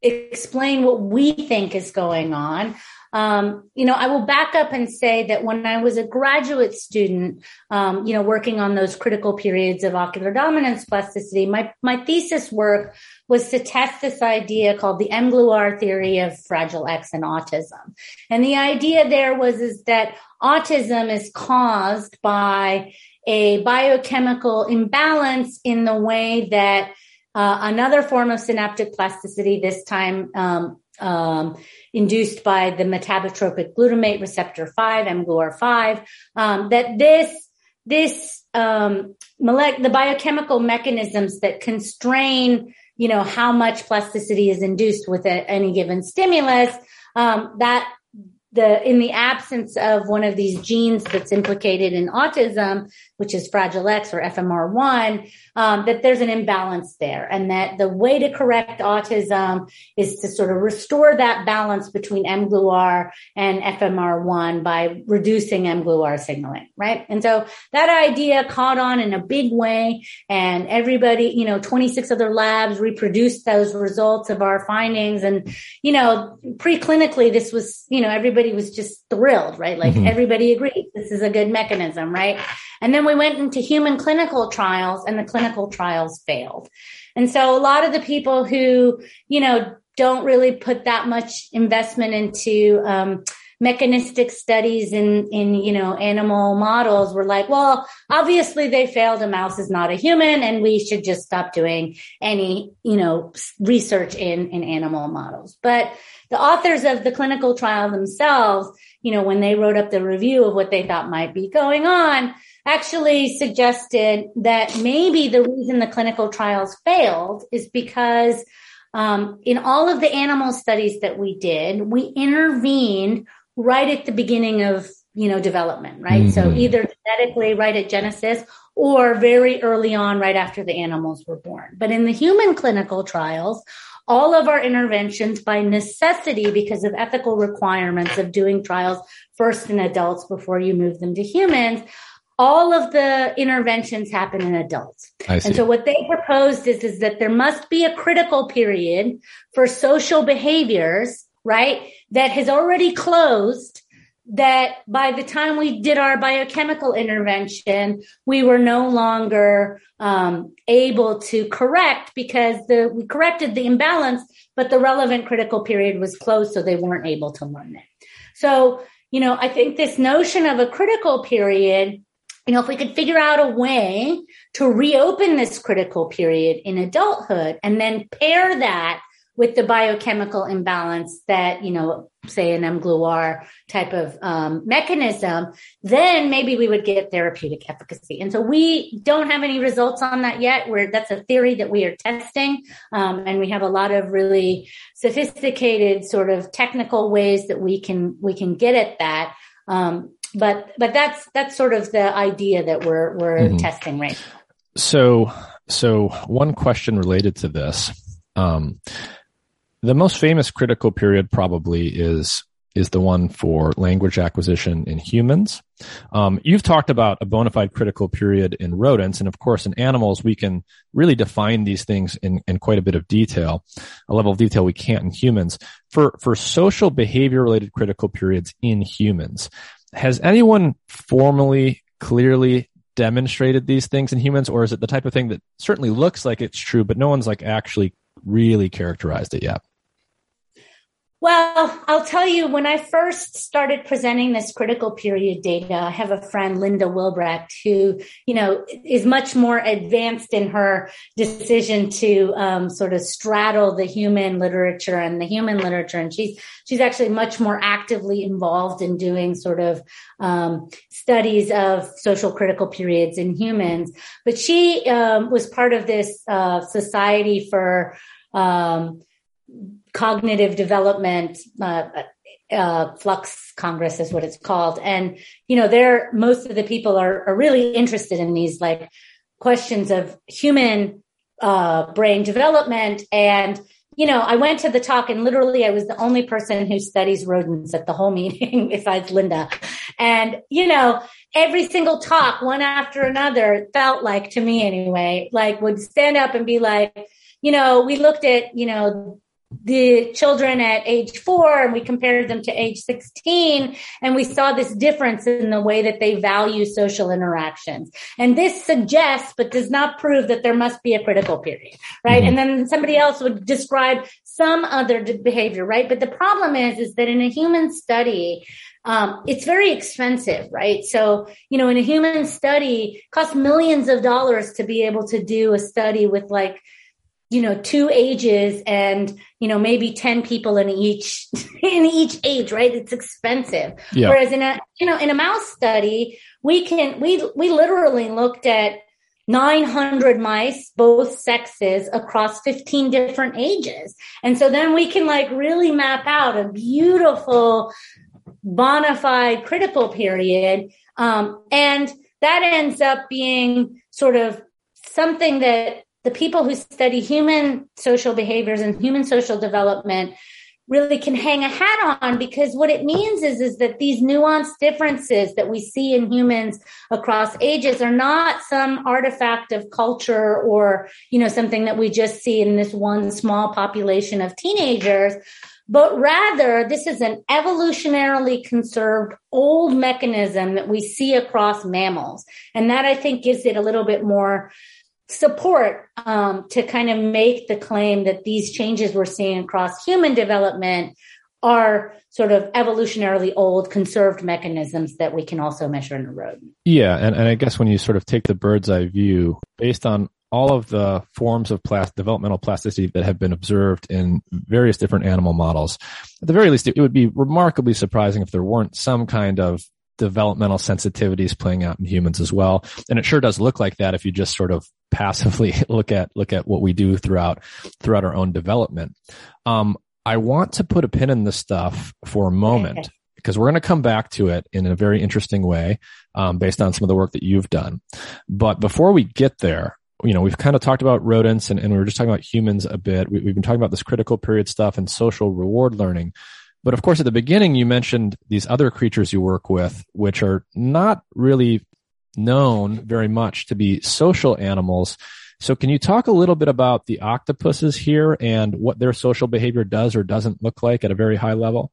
explain what we think is going on, um, you know, I will back up and say that when I was a graduate student, um, you know, working on those critical periods of ocular dominance plasticity, my, my thesis work was to test this idea called the mGluR theory of fragile X and autism. And the idea there was, is that autism is caused by a biochemical imbalance in the way that uh, another form of synaptic plasticity, this time um, um, induced by the metabotropic glutamate receptor 5, mGluR5, um, that this, this, um, the biochemical mechanisms that constrain, you know, how much plasticity is induced with a, any given stimulus, um, that the in the absence of one of these genes that's implicated in autism, which is Fragile X or FMR1, um, that there's an imbalance there, and that the way to correct autism is to sort of restore that balance between mGluR and FMR1 by reducing mGluR signaling, right? And so that idea caught on in a big way, and everybody, you know, 26 other labs reproduced those results of our findings, and you know, preclinically, this was, you know, everybody was just thrilled, right? Like mm-hmm. everybody agreed this is a good mechanism, right? And then we went into human clinical trials and the clinical trials failed. And so a lot of the people who, you know, don't really put that much investment into, um, mechanistic studies in in you know animal models were like well obviously they failed a mouse is not a human and we should just stop doing any you know research in in animal models but the authors of the clinical trial themselves you know when they wrote up the review of what they thought might be going on actually suggested that maybe the reason the clinical trials failed is because um, in all of the animal studies that we did, we intervened right at the beginning of you know development, right? Mm-hmm. So either genetically right at genesis or very early on, right after the animals were born. But in the human clinical trials, all of our interventions by necessity because of ethical requirements of doing trials first in adults before you move them to humans all of the interventions happen in adults. And so what they proposed is, is that there must be a critical period for social behaviors, right? That has already closed that by the time we did our biochemical intervention, we were no longer um, able to correct because the we corrected the imbalance, but the relevant critical period was closed, so they weren't able to learn it. So, you know, I think this notion of a critical period you know, if we could figure out a way to reopen this critical period in adulthood and then pair that with the biochemical imbalance that, you know, say an mGluR type of um, mechanism, then maybe we would get therapeutic efficacy. And so we don't have any results on that yet. Where that's a theory that we are testing, um, and we have a lot of really sophisticated sort of technical ways that we can we can get at that. Um, but but that's that's sort of the idea that we're we're mm-hmm. testing right. So so one question related to this, um, the most famous critical period probably is is the one for language acquisition in humans. Um, you've talked about a bona fide critical period in rodents, and of course, in animals, we can really define these things in, in quite a bit of detail, a level of detail we can't in humans. For for social behavior related critical periods in humans, has anyone formally, clearly demonstrated these things in humans, or is it the type of thing that certainly looks like it's true, but no one's like actually really characterized it yet? Well, I'll tell you, when I first started presenting this critical period data, I have a friend, Linda Wilbrecht, who, you know, is much more advanced in her decision to um, sort of straddle the human literature and the human literature. And she's, she's actually much more actively involved in doing sort of um, studies of social critical periods in humans. But she um, was part of this uh, society for, um, cognitive development uh, uh, flux congress is what it's called. And you know there most of the people are, are really interested in these like questions of human uh, brain development. And you know i went to the talk and literally i was the only person who studies rodents at the whole meeting besides linda. And you know every single talk one after another felt like to me anyway like would stand up and be like you know we looked at you know the children at age four and we compared them to age 16 and we saw this difference in the way that they value social interactions. And this suggests, but does not prove that there must be a critical period, right? Mm-hmm. And then somebody else would describe some other behavior, right? But the problem is, is that in a human study, um, it's very expensive, right? So, you know, in a human study, costs millions of dollars to be able to do a study with like you know two ages and you know maybe 10 people in each in each age right it's expensive yeah. whereas in a you know in a mouse study we can we we literally looked at 900 mice both sexes across 15 different ages and so then we can like really map out a beautiful bona fide critical period. Um, and that ends up being sort of something that the people who study human social behaviors and human social development really can hang a hat on because what it means is is that these nuanced differences that we see in humans across ages are not some artifact of culture or you know something that we just see in this one small population of teenagers but rather this is an evolutionarily conserved old mechanism that we see across mammals. And that i think gives it a little bit more support um, to kind of make the claim that these changes we're seeing across human development are sort of evolutionarily old conserved mechanisms that we can also measure in a rodent. Yeah, and, and I guess when you sort of take the bird's eye view, based on all of the forms of plas- developmental plasticity that have been observed in various different animal models, at the very least, it would be remarkably surprising if there weren't some kind of developmental sensitivities playing out in humans as well. And it sure does look like that if you just sort of passively look at look at what we do throughout throughout our own development. Um, I want to put a pin in this stuff for a moment because we're going to come back to it in a very interesting way um, based on some of the work that you've done. But before we get there, you know, we've kind of talked about rodents and, and we were just talking about humans a bit. We, we've been talking about this critical period stuff and social reward learning. But of course, at the beginning, you mentioned these other creatures you work with, which are not really known very much to be social animals. So can you talk a little bit about the octopuses here and what their social behavior does or doesn't look like at a very high level?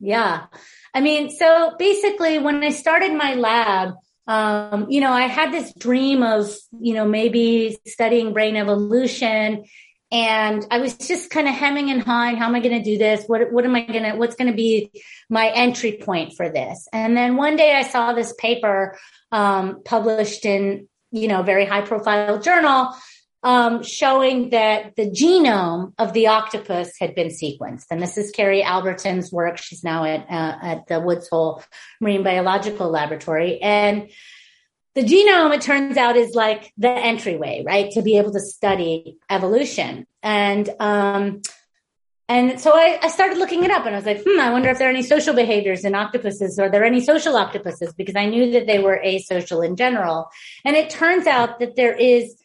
Yeah. I mean, so basically when I started my lab, um, you know, I had this dream of, you know, maybe studying brain evolution and I was just kind of hemming and hawing. How am I going to do this? What, what am I going to, what's going to be my entry point for this? And then one day I saw this paper, um, published in, you know, very high profile journal, um, showing that the genome of the octopus had been sequenced. And this is Carrie Albertin's work. She's now at, uh, at the Woods Hole Marine Biological Laboratory. And the genome, it turns out, is like the entryway, right, to be able to study evolution. And um, and so I, I, started looking it up, and I was like, hmm, I wonder if there are any social behaviors in octopuses. Are there any social octopuses? Because I knew that they were asocial in general. And it turns out that there is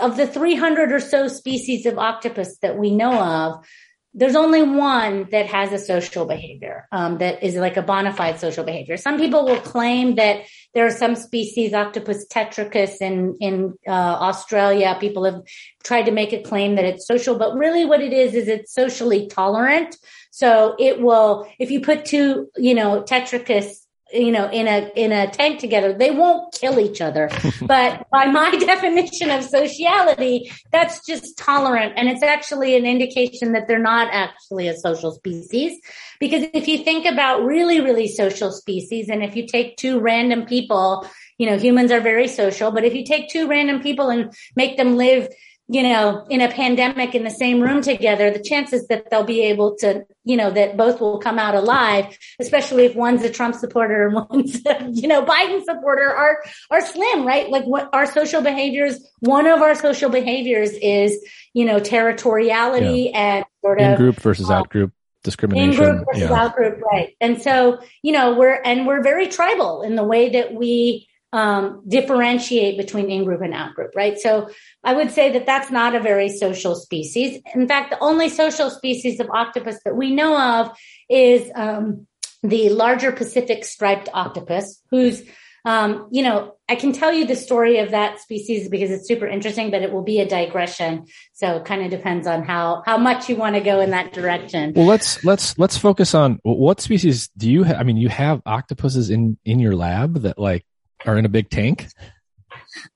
of the 300 or so species of octopus that we know of, there's only one that has a social behavior um, that is like a bona fide social behavior. Some people will claim that there are some species, Octopus tetricus in in uh, Australia. People have tried to make a claim that it's social, but really what it is is it's socially tolerant. So it will, if you put two, you know, tetricus you know in a in a tank together they won't kill each other. But by my definition of sociality that's just tolerant. And it's actually an indication that they're not actually a social species. Because if you think about really really social species and if you take two random people you know humans are very social but if you take two random people and make them live you know, in a pandemic in the same room together, the chances that they'll be able to, you know, that both will come out alive, especially if one's a Trump supporter and one's a, you know, Biden supporter are, are slim, right? Like what our social behaviors, one of our social behaviors is, you know, territoriality yeah. and sort of in group versus out group discrimination. In group versus yeah. out group, right. And so, you know, we're, and we're very tribal in the way that we, um, differentiate between in group and out group, right? So I would say that that's not a very social species. In fact, the only social species of octopus that we know of is um, the larger Pacific striped octopus, who's um, you know, I can tell you the story of that species because it's super interesting, but it will be a digression. So it kind of depends on how how much you want to go in that direction. Well, let's let's let's focus on what species do you? I mean, you have octopuses in in your lab that like are in a big tank?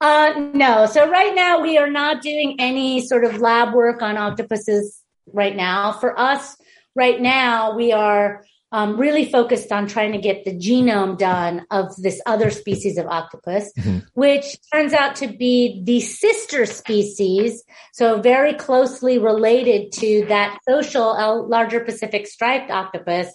Uh, no. So right now we are not doing any sort of lab work on octopuses right now. For us, right now we are um, really focused on trying to get the genome done of this other species of octopus, mm-hmm. which turns out to be the sister species. So very closely related to that social larger Pacific striped octopus.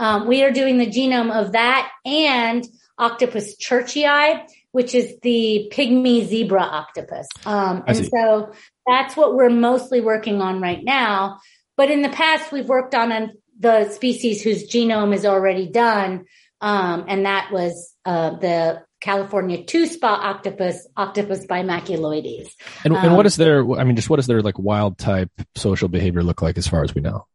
Um, we are doing the genome of that and Octopus chierchiae, which is the pygmy zebra octopus. Um, and so that's what we're mostly working on right now. But in the past, we've worked on a the species whose genome is already done. Um, and that was uh, the California two spot octopus, Octopus bimaculoides. And, um, and what um, their, I mean, just what does their like wild type social behavior look like as far as we know?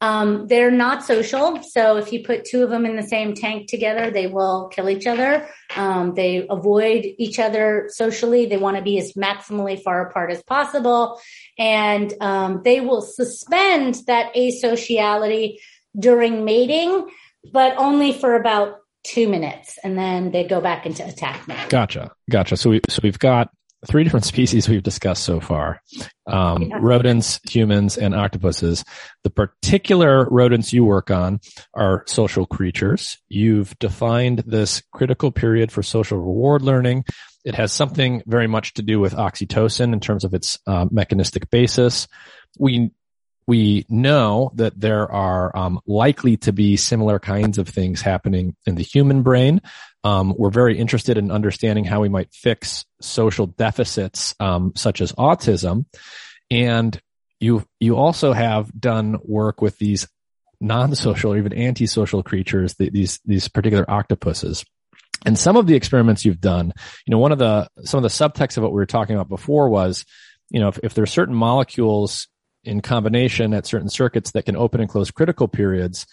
Um, they're not social. So if you put two of them in the same tank together, they will kill each other. Um, they avoid each other socially. They want to be as maximally far apart as possible. And um, they will suspend that asociality during mating, but only for about two minutes. And then they go back into attack mode. Gotcha. Gotcha. So we, so we've got three different species we've discussed so far um, yeah. rodents, humans, and octopuses. The particular rodents you work on are social creatures. You've defined this critical period for social reward learning. It has something very much to do with oxytocin in terms of its uh, mechanistic basis. We we know that there are um, likely to be similar kinds of things happening in the human brain. Um, we're very interested in understanding how we might fix social deficits, um, such as autism. And you you also have done work with these non-social or even antisocial creatures, these these particular octopuses. And some of the experiments you've done, you know, one of the some of the subtext of what we were talking about before was, you know, if, if there are certain molecules in combination at certain circuits that can open and close critical periods.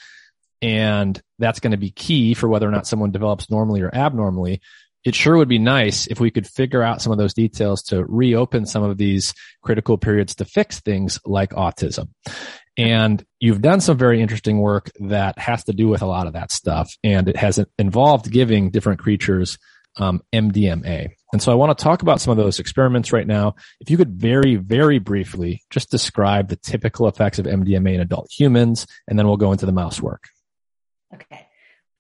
And that's going to be key for whether or not someone develops normally or abnormally. It sure would be nice if we could figure out some of those details to reopen some of these critical periods to fix things like autism. And you've done some very interesting work that has to do with a lot of that stuff. And it has involved giving different creatures um, MDMA. And so I want to talk about some of those experiments right now. If you could very, very briefly just describe the typical effects of MDMA in adult humans, and then we'll go into the mouse work. Okay,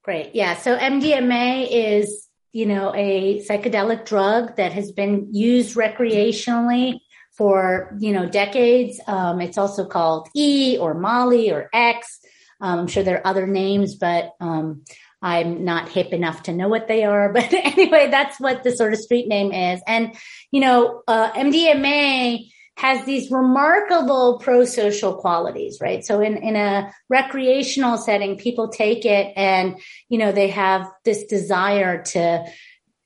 great. Yeah. So MDMA is, you know, a psychedelic drug that has been used recreationally for, you know, decades. Um, it's also called E or Molly or X. Um, I'm sure there are other names, but um, I'm not hip enough to know what they are, but anyway, that's what the sort of street name is. And, you know, uh, MDMA has these remarkable pro-social qualities, right? So in, in a recreational setting, people take it and, you know, they have this desire to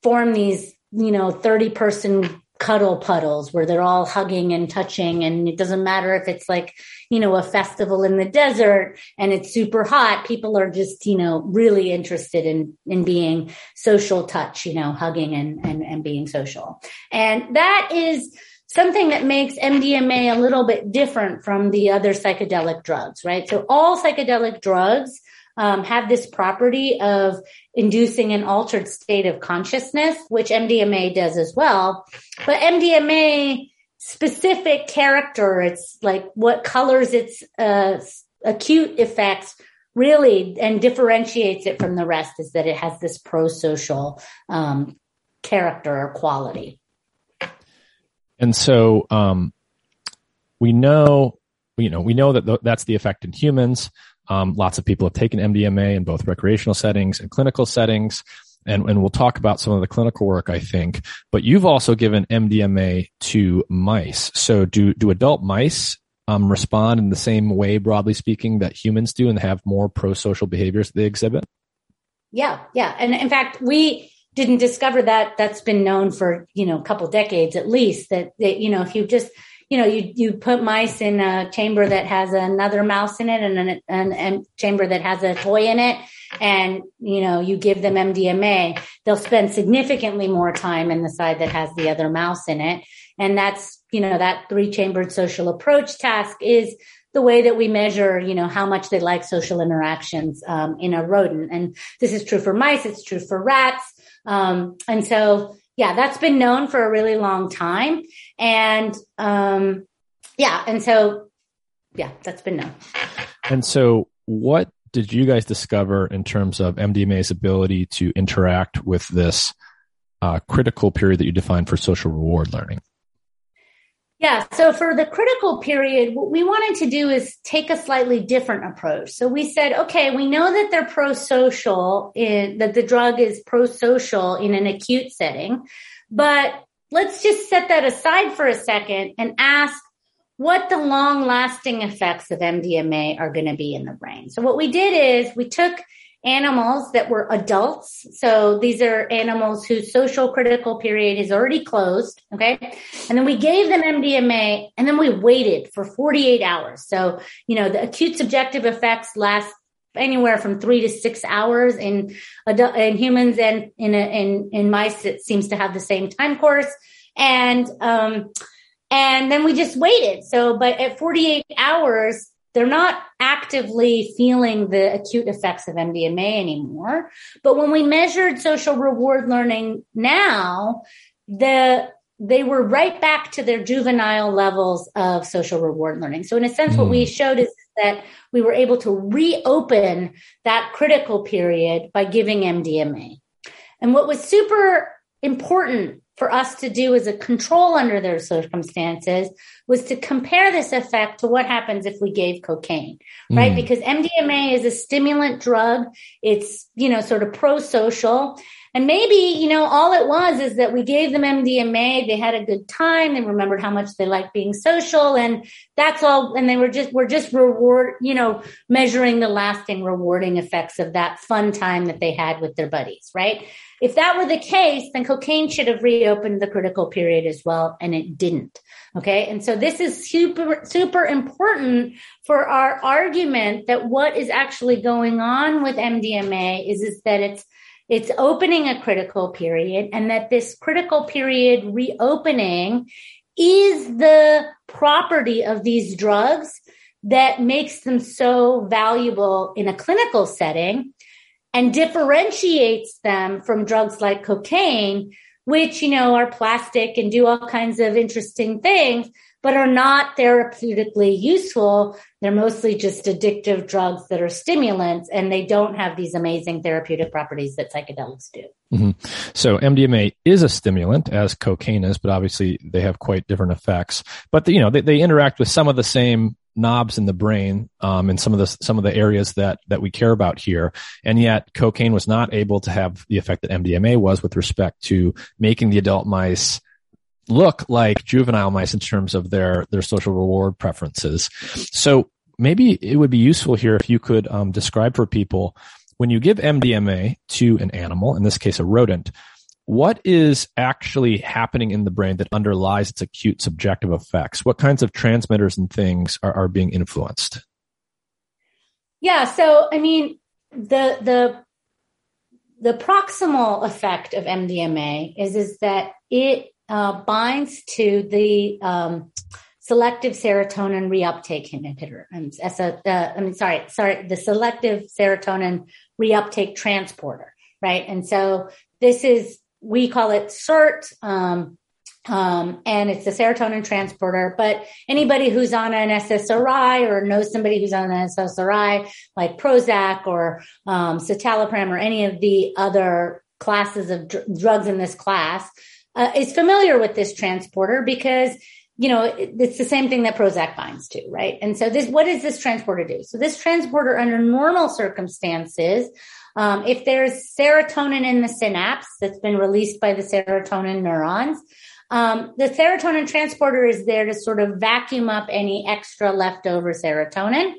form these, you know, 30 person cuddle puddles where they're all hugging and touching. And it doesn't matter if it's like, you know, a festival in the desert and it's super hot. People are just, you know, really interested in, in being social touch, you know, hugging and, and, and being social. And that is, something that makes MDMA a little bit different from the other psychedelic drugs, right? So all psychedelic drugs um, have this property of inducing an altered state of consciousness, which MDMA does as well. But MDMA specific character, it's like what colors its uh, acute effects really and differentiates it from the rest is that it has this pro-social um, character or quality. And so um, we know, you know, we know that th- that's the effect in humans. Um, lots of people have taken MDMA in both recreational settings and clinical settings. And, and we'll talk about some of the clinical work, I think. But you've also given MDMA to mice. So do, do adult mice um, respond in the same way, broadly speaking, that humans do and have more pro-social behaviors they exhibit? Yeah, yeah. And in fact, we didn't discover that. That's been known for, you know, a couple decades at least that, that, you know, if you just you know, you, you put mice in a chamber that has another mouse in it and a chamber that has a toy in it. And, you know, you give them MDMA, they'll spend significantly more time in the side that has the other mouse in it. And that's, you know, that three chambered social approach task is the way that we measure, you know, how much they like social interactions um, in a rodent. And this is true for mice. It's true for rats. Um, and so, yeah, that's been known for a really long time. And um, yeah, and so yeah, that's been known. And so, what did you guys discover in terms of MDMA's ability to interact with this uh, critical period that you defined for social reward learning? Yeah. So for the critical period, what we wanted to do is take a slightly different approach. So we said, okay, we know that they're pro-social that the drug is pro-social in an acute setting, but let's just set that aside for a second and ask, what the long lasting effects of MDMA are going to be in the brain. So what we did is we took animals that were adults. So these are animals whose social critical period is already closed. Okay. And then we gave them MDMA and then we waited for 48 hours. So, you know, the acute subjective effects last anywhere from three to six hours in adult, in humans and in, a, in, in mice, it seems to have the same time course. And, um, and then we just waited. So, but at 48 hours, they're not actively feeling the acute effects of MDMA anymore. But when we measured social reward learning now, the they were right back to their juvenile levels of social reward learning. So in a sense, mm. what we hmm. showed is that we were able to reopen that critical period by giving MDMA. And what was super important for us to do as a control under those circumstances was to compare this effect to what happens if we gave cocaine, right? Mm. Because MDMA is a stimulant drug. It's, you know, sort of pro-social. And maybe, you know, all it was is that we gave them MDMA. They had a good time. They remembered how much they liked being social. And that's all. And they were just, we're just reward, you know, measuring the lasting rewarding effects of that fun time that they had with their buddies, right? If that were the case, then cocaine should have reopened the critical period as well, and it didn't. Okay. And so this is super, super important for our argument that what is actually going on with MDMA is, is that it's, it's opening a critical period and that this critical period reopening is the property of these drugs that makes them so valuable in a clinical setting and differentiates them from drugs like cocaine, which, you know, are plastic and do all kinds of interesting things, but are not therapeutically useful. They're mostly just addictive drugs that are stimulants and they don't have these amazing therapeutic properties that psychedelics do. Mm-hmm. So MDMA is a stimulant as cocaine is, but obviously they have quite different effects, but the, you know, they, they interact with some of the same knobs in the brain um, in some of the some of the areas that that we care about here, and yet cocaine was not able to have the effect that MDMA was with respect to making the adult mice look like juvenile mice in terms of their their social reward preferences. So maybe it would be useful here if you could um, describe for people when you give MDMA to an animal, in this case a rodent, what is actually happening in the brain that underlies its acute subjective effects? What kinds of transmitters and things are, are being influenced? Yeah, so I mean, the the the proximal effect of MDMA is is that it uh, binds to the um, selective serotonin reuptake inhibitor. And uh, I mean, sorry, sorry, the selective serotonin reuptake transporter, right? And so this is we call it SERT. Um, um, and it's a serotonin transporter. But anybody who's on an SSRI or knows somebody who's on an SSRI, like Prozac or um, citalopram or any of the other classes of dr- drugs in this class, uh, is familiar with this transporter because you know it, it's the same thing that Prozac binds to, right? And so this, what does this transporter do? So this transporter, under normal circumstances, um, if there's serotonin in the synapse that's been released by the serotonin neurons, um, the serotonin transporter is there to sort of vacuum up any extra leftover serotonin.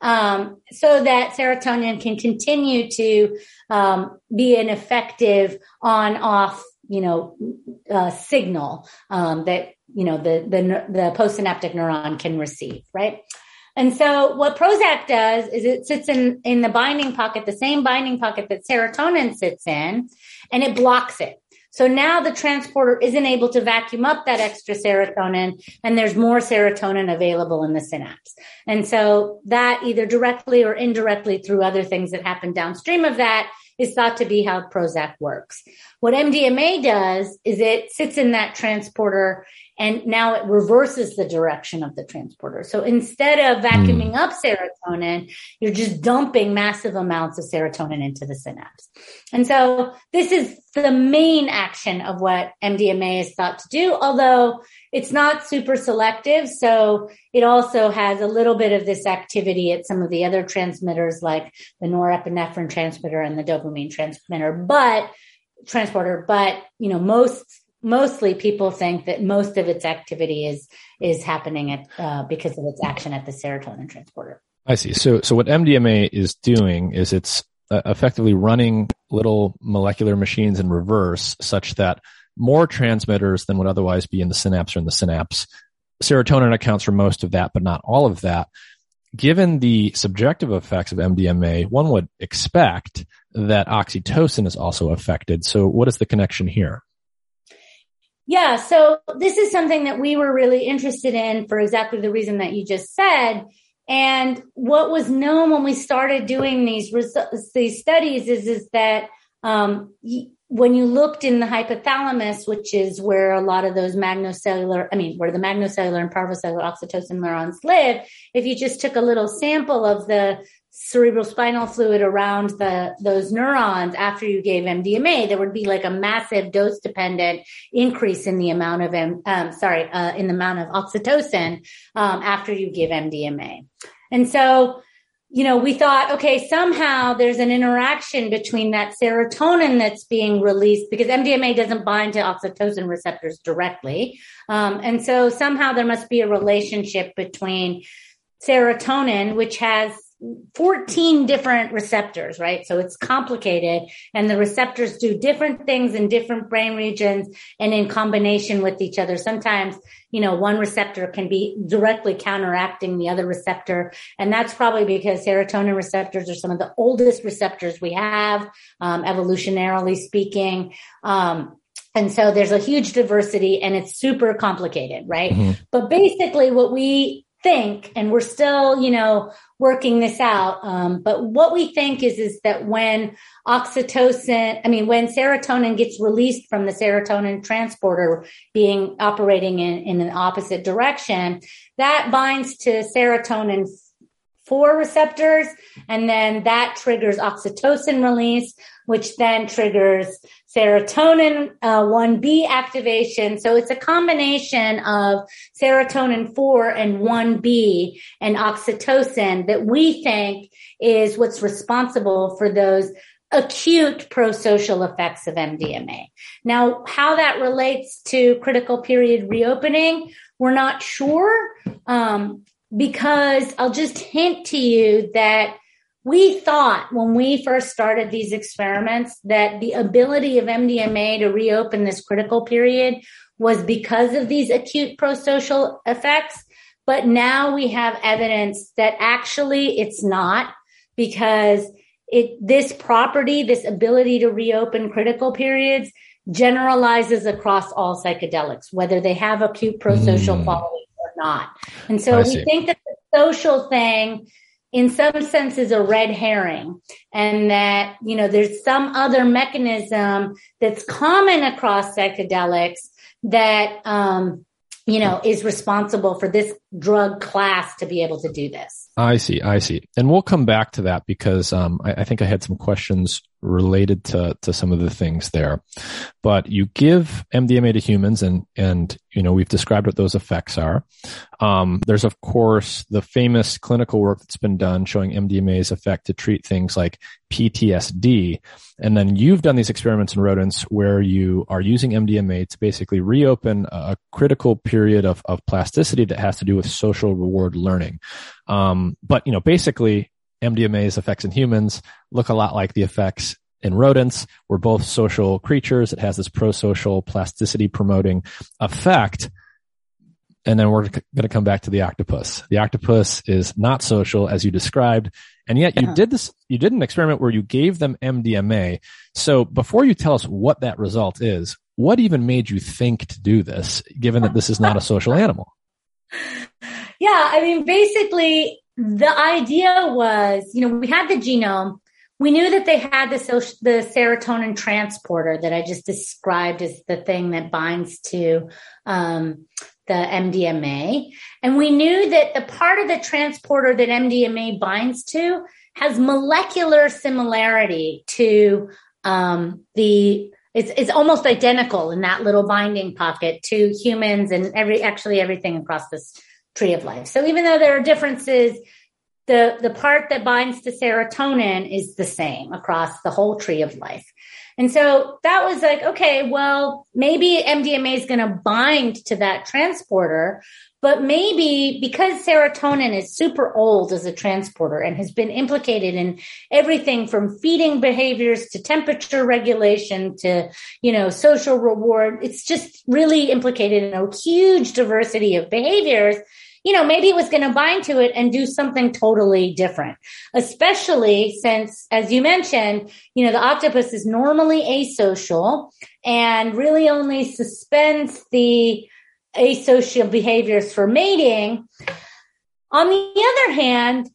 Um, so that serotonin can continue to um, be an effective on-off, you know, uh, signal um, that you know the the the postsynaptic neuron can receive, right? And so what Prozac does is it sits in, in the binding pocket, the same binding pocket that serotonin sits in, and it blocks it. So now the transporter isn't able to vacuum up that extra serotonin and there's more serotonin available in the synapse. And so that either directly or indirectly through other things that happen downstream of that is thought to be how Prozac works. What MDMA does is it sits in that transporter and now it reverses the direction of the transporter. So instead of vacuuming mm. up serotonin, you're just dumping massive amounts of serotonin into the synapse. And so this is the main action of what MDMA is thought to do, although it's not super selective. So it also has a little bit of this activity at some of the other transmitters like the norepinephrine transmitter and the dopamine transmitter, but transporter. But, you know, most mostly people think that most of its activity is is happening at uh, because of its action at the serotonin transporter. I see. So so what MDMA is doing is it's uh, effectively running little molecular machines in reverse such that more transmitters than would otherwise be in the synapse or in the synapse. Serotonin accounts for most of that, but not all of that. Given the subjective effects of MDMA, one would expect that oxytocin is also affected. So what is the connection here? Yeah, so this is something that we were really interested in for exactly the reason that you just said. And what was known when we started doing these these studies is is that um, when you looked in the hypothalamus, which is where a lot of those magnocellular, I mean, where the magnocellular and parvocellular oxytocin neurons live, if you just took a little sample of the cerebral spinal fluid around the those neurons after you gave MDMA, there would be like a massive dose dependent increase in the amount of um, sorry uh, in the amount of oxytocin um, after you give MDMA, and so you know, we thought, okay, somehow there's an interaction between that serotonin that's being released because MDMA doesn't bind to oxytocin receptors directly. Um, and so somehow there must be a relationship between serotonin, which has 14 different receptors, right? So it's complicated and the receptors do different things in different brain regions and in combination with each other. Sometimes, you know, one receptor can be directly counteracting the other receptor. And that's probably because serotonin receptors are some of the oldest receptors we have, um, evolutionarily speaking. Um, and so there's a huge diversity and it's super complicated, right? Mm-hmm. But basically what we think, and we're still, you know, working this out. Um, but what we think is, is that when oxytocin, I mean, when serotonin gets released from the serotonin transporter being operating in, in an opposite direction, that binds to serotonin four receptors, and then that triggers oxytocin release, which then triggers serotonin uh, 1B activation. So it's a combination of serotonin 4 and 1B and oxytocin that we think is what's responsible for those acute prosocial effects of MDMA. Now, how that relates to critical period reopening, we're not sure. Um, because I'll just hint to you that we thought when we first started these experiments that the ability of MDMA to reopen this critical period was because of these acute prosocial effects. But now we have evidence that actually it's not because it, this property, this ability to reopen critical periods generalizes across all psychedelics, whether they have acute prosocial mm. qualities not. And so I we see. think that the social thing in some sense is a red herring and that, you know, there's some other mechanism that's common across psychedelics that, um, you know, is responsible for this drug class to be able to do this. I see. I see. And we'll come back to that because um, I, I, think I had some questions related to to some of the things there. But you give MDMA to humans, and and you know we've described what those effects are. Um, there's of course the famous clinical work that's been done showing MDMA's effect to treat things like PTSD, and then you've done these experiments in rodents where you are using MDMA to basically reopen a critical period of of plasticity that has to do with social reward learning. Um, but you know basically MDMA's effects in humans look a lot like the effects in rodents. We're both social creatures. It has this pro-social plasticity promoting effect. And then we're going to come back to the octopus. The octopus is not social as you described. And yet you did this, you did an experiment where you gave them MDMA. So before you tell us what that result is, what even made you think to do this, given that this is not a social animal? Yeah. I mean, basically the idea was, you know, we had the genome. We knew that they had the the serotonin transporter that I just described as the thing that binds to um, the MDMA. And we knew that the part of the transporter that MDMA binds to has molecular similarity to um, the it's, it's almost identical in that little binding pocket to humans and every actually everything across this tree of life. So even though there are differences the, the part that binds to serotonin is the same across the whole tree of life. And so that was like, okay, well, maybe MDMA is going to bind to that transporter, but maybe because serotonin is super old as a transporter and has been implicated in everything from feeding behaviors to temperature regulation to, you know, social reward, it's just really implicated in a huge diversity of behaviors you know, maybe it was going to bind to it and do something totally different, especially since, as you mentioned, you know, the octopus is normally asocial and really only suspends the asocial behaviors for mating. On the other hand,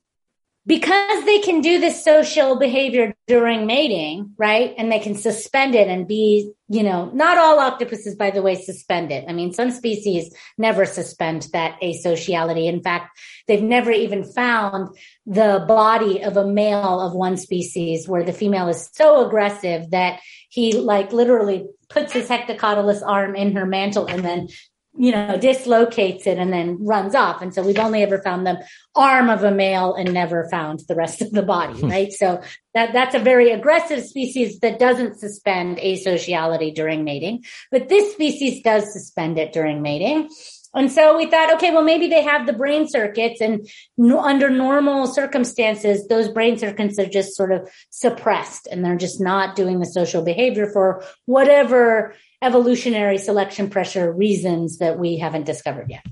because they can do this social behavior during mating, right? And they can suspend it and be, you know, not all octopuses, by the way, suspend it. I mean, some species never suspend that asociality. In fact, they've never even found the body of a male of one species where the female is so aggressive that he like literally puts his hectocotylus arm in her mantle and then you know, dislocates it and then runs off. And so we've only ever found the arm of a male and never found the rest of the body, hmm. right? so that, that's a very aggressive species that doesn't suspend asociality during mating, but this species does suspend it during mating. And so we thought, okay, well, maybe they have the brain circuits and no, under normal circumstances, those brain circuits are just sort of suppressed and they're just not doing the social behavior for whatever evolutionary selection pressure reasons that we haven't discovered yet.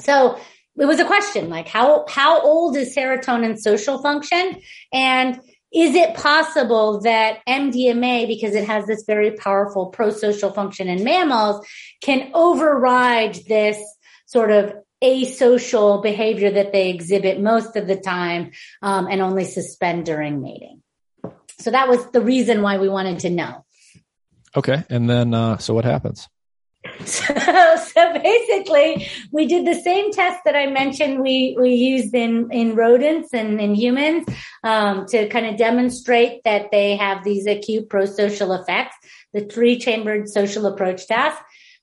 So it was a question like how how old is serotonin social function and is it possible that MDMA, because it has this very powerful pro-social function in mammals, can override this sort of asocial behavior that they exhibit most of the time um, and only suspend during mating? So that was the reason why we wanted to know. Okay. And then, uh, so what happens? So, so basically, we did the same test that I mentioned we, we used in, in rodents and in humans um, to kind of demonstrate that they have these acute pro-social effects, the three chambered social approach test.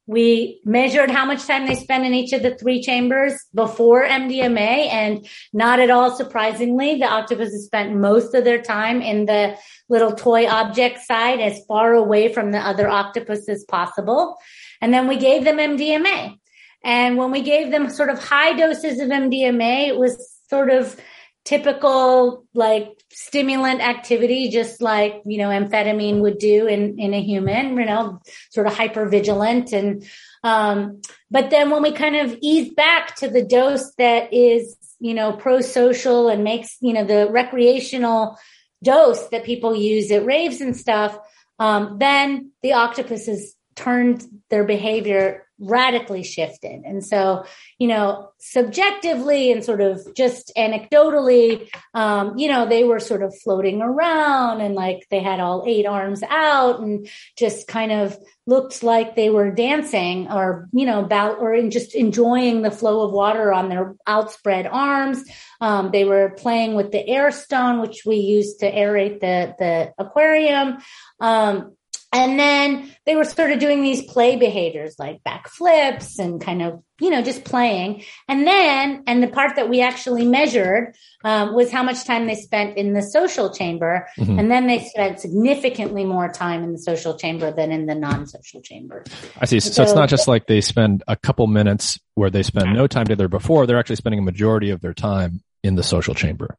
We measured how much time they spent in each of the three chambers before MDMA. And not at all surprisingly, the octopuses spent most of their time in the little toy object side as far away from the other octopus as possible. And then we gave them MDMA. And when we gave them sort of high doses of MDMA, it was sort of typical like stimulant activity, just like, you know, amphetamine would do in, in a human, you know, sort of hyper vigilant. And, um, but then when we kind of ease back to the dose that is, you know, pro social and makes, you know, the recreational dose that people use at raves and stuff, um, then the octopuses turned their behavior radically shifted. And so, you know, subjectively and sort of just anecdotally, um, you know, they were sort of floating around and like they had all eight arms out and just kind of looked like they were dancing or, you know, about or in just enjoying the flow of water on their outspread arms. Um, they were playing with the air stone, which we use to aerate the, the aquarium. Um, and then they were sort of doing these play behaviors like backflips and kind of, you know, just playing. And then, and the part that we actually measured um, was how much time they spent in the social chamber. Mm-hmm. And then they spent significantly more time in the social chamber than in the non social chamber. I see. So, so, it's not just like they spend a couple minutes where they spend no time together before, they're actually spending a majority of their time in the social chamber.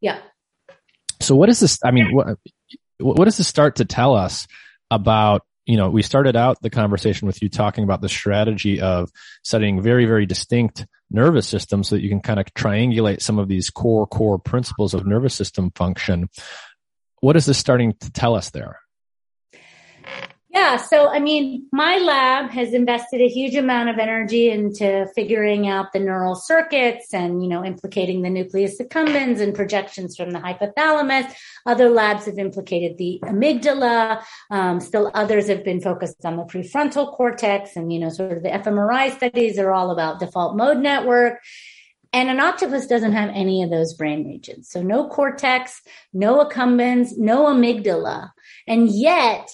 Yeah. So what is this? I mean, what, what does this start to tell us about you know, we started out the conversation with you talking about the strategy of studying very, very distinct nervous systems so that you can kind of triangulate some of these core, core principles of nervous system function. What is this starting to tell us there? Yeah. So, I mean, my lab has invested a huge amount of energy into figuring out the neural circuits and, you know, implicating the nucleus accumbens and projections from the hypothalamus. Other labs have implicated the amygdala. Um, still others have been focused on the prefrontal cortex and, you know, sort of the fMRI studies are all about default mode network. And an octopus doesn't have any of those brain regions. So no cortex, no accumbens, no amygdala. And yet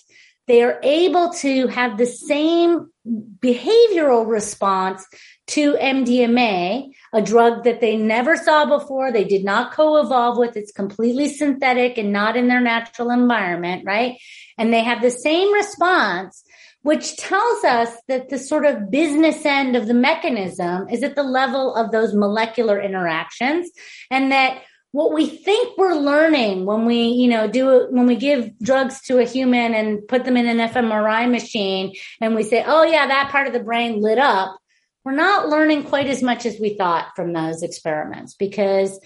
they are able to have the same behavioral response to MDMA a drug that they never saw before. They did not co-evolve with. It's completely synthetic and not in their natural environment, right? And they have the same response, which tells us that the sort of business end of the mechanism is at the level of those molecular interactions and that what we think we're learning when we, you know, do when we give drugs to a human and put them in an fMRI machine and we say, oh yeah, that part of the brain lit up. We're not learning quite as much as we thought from those experiments because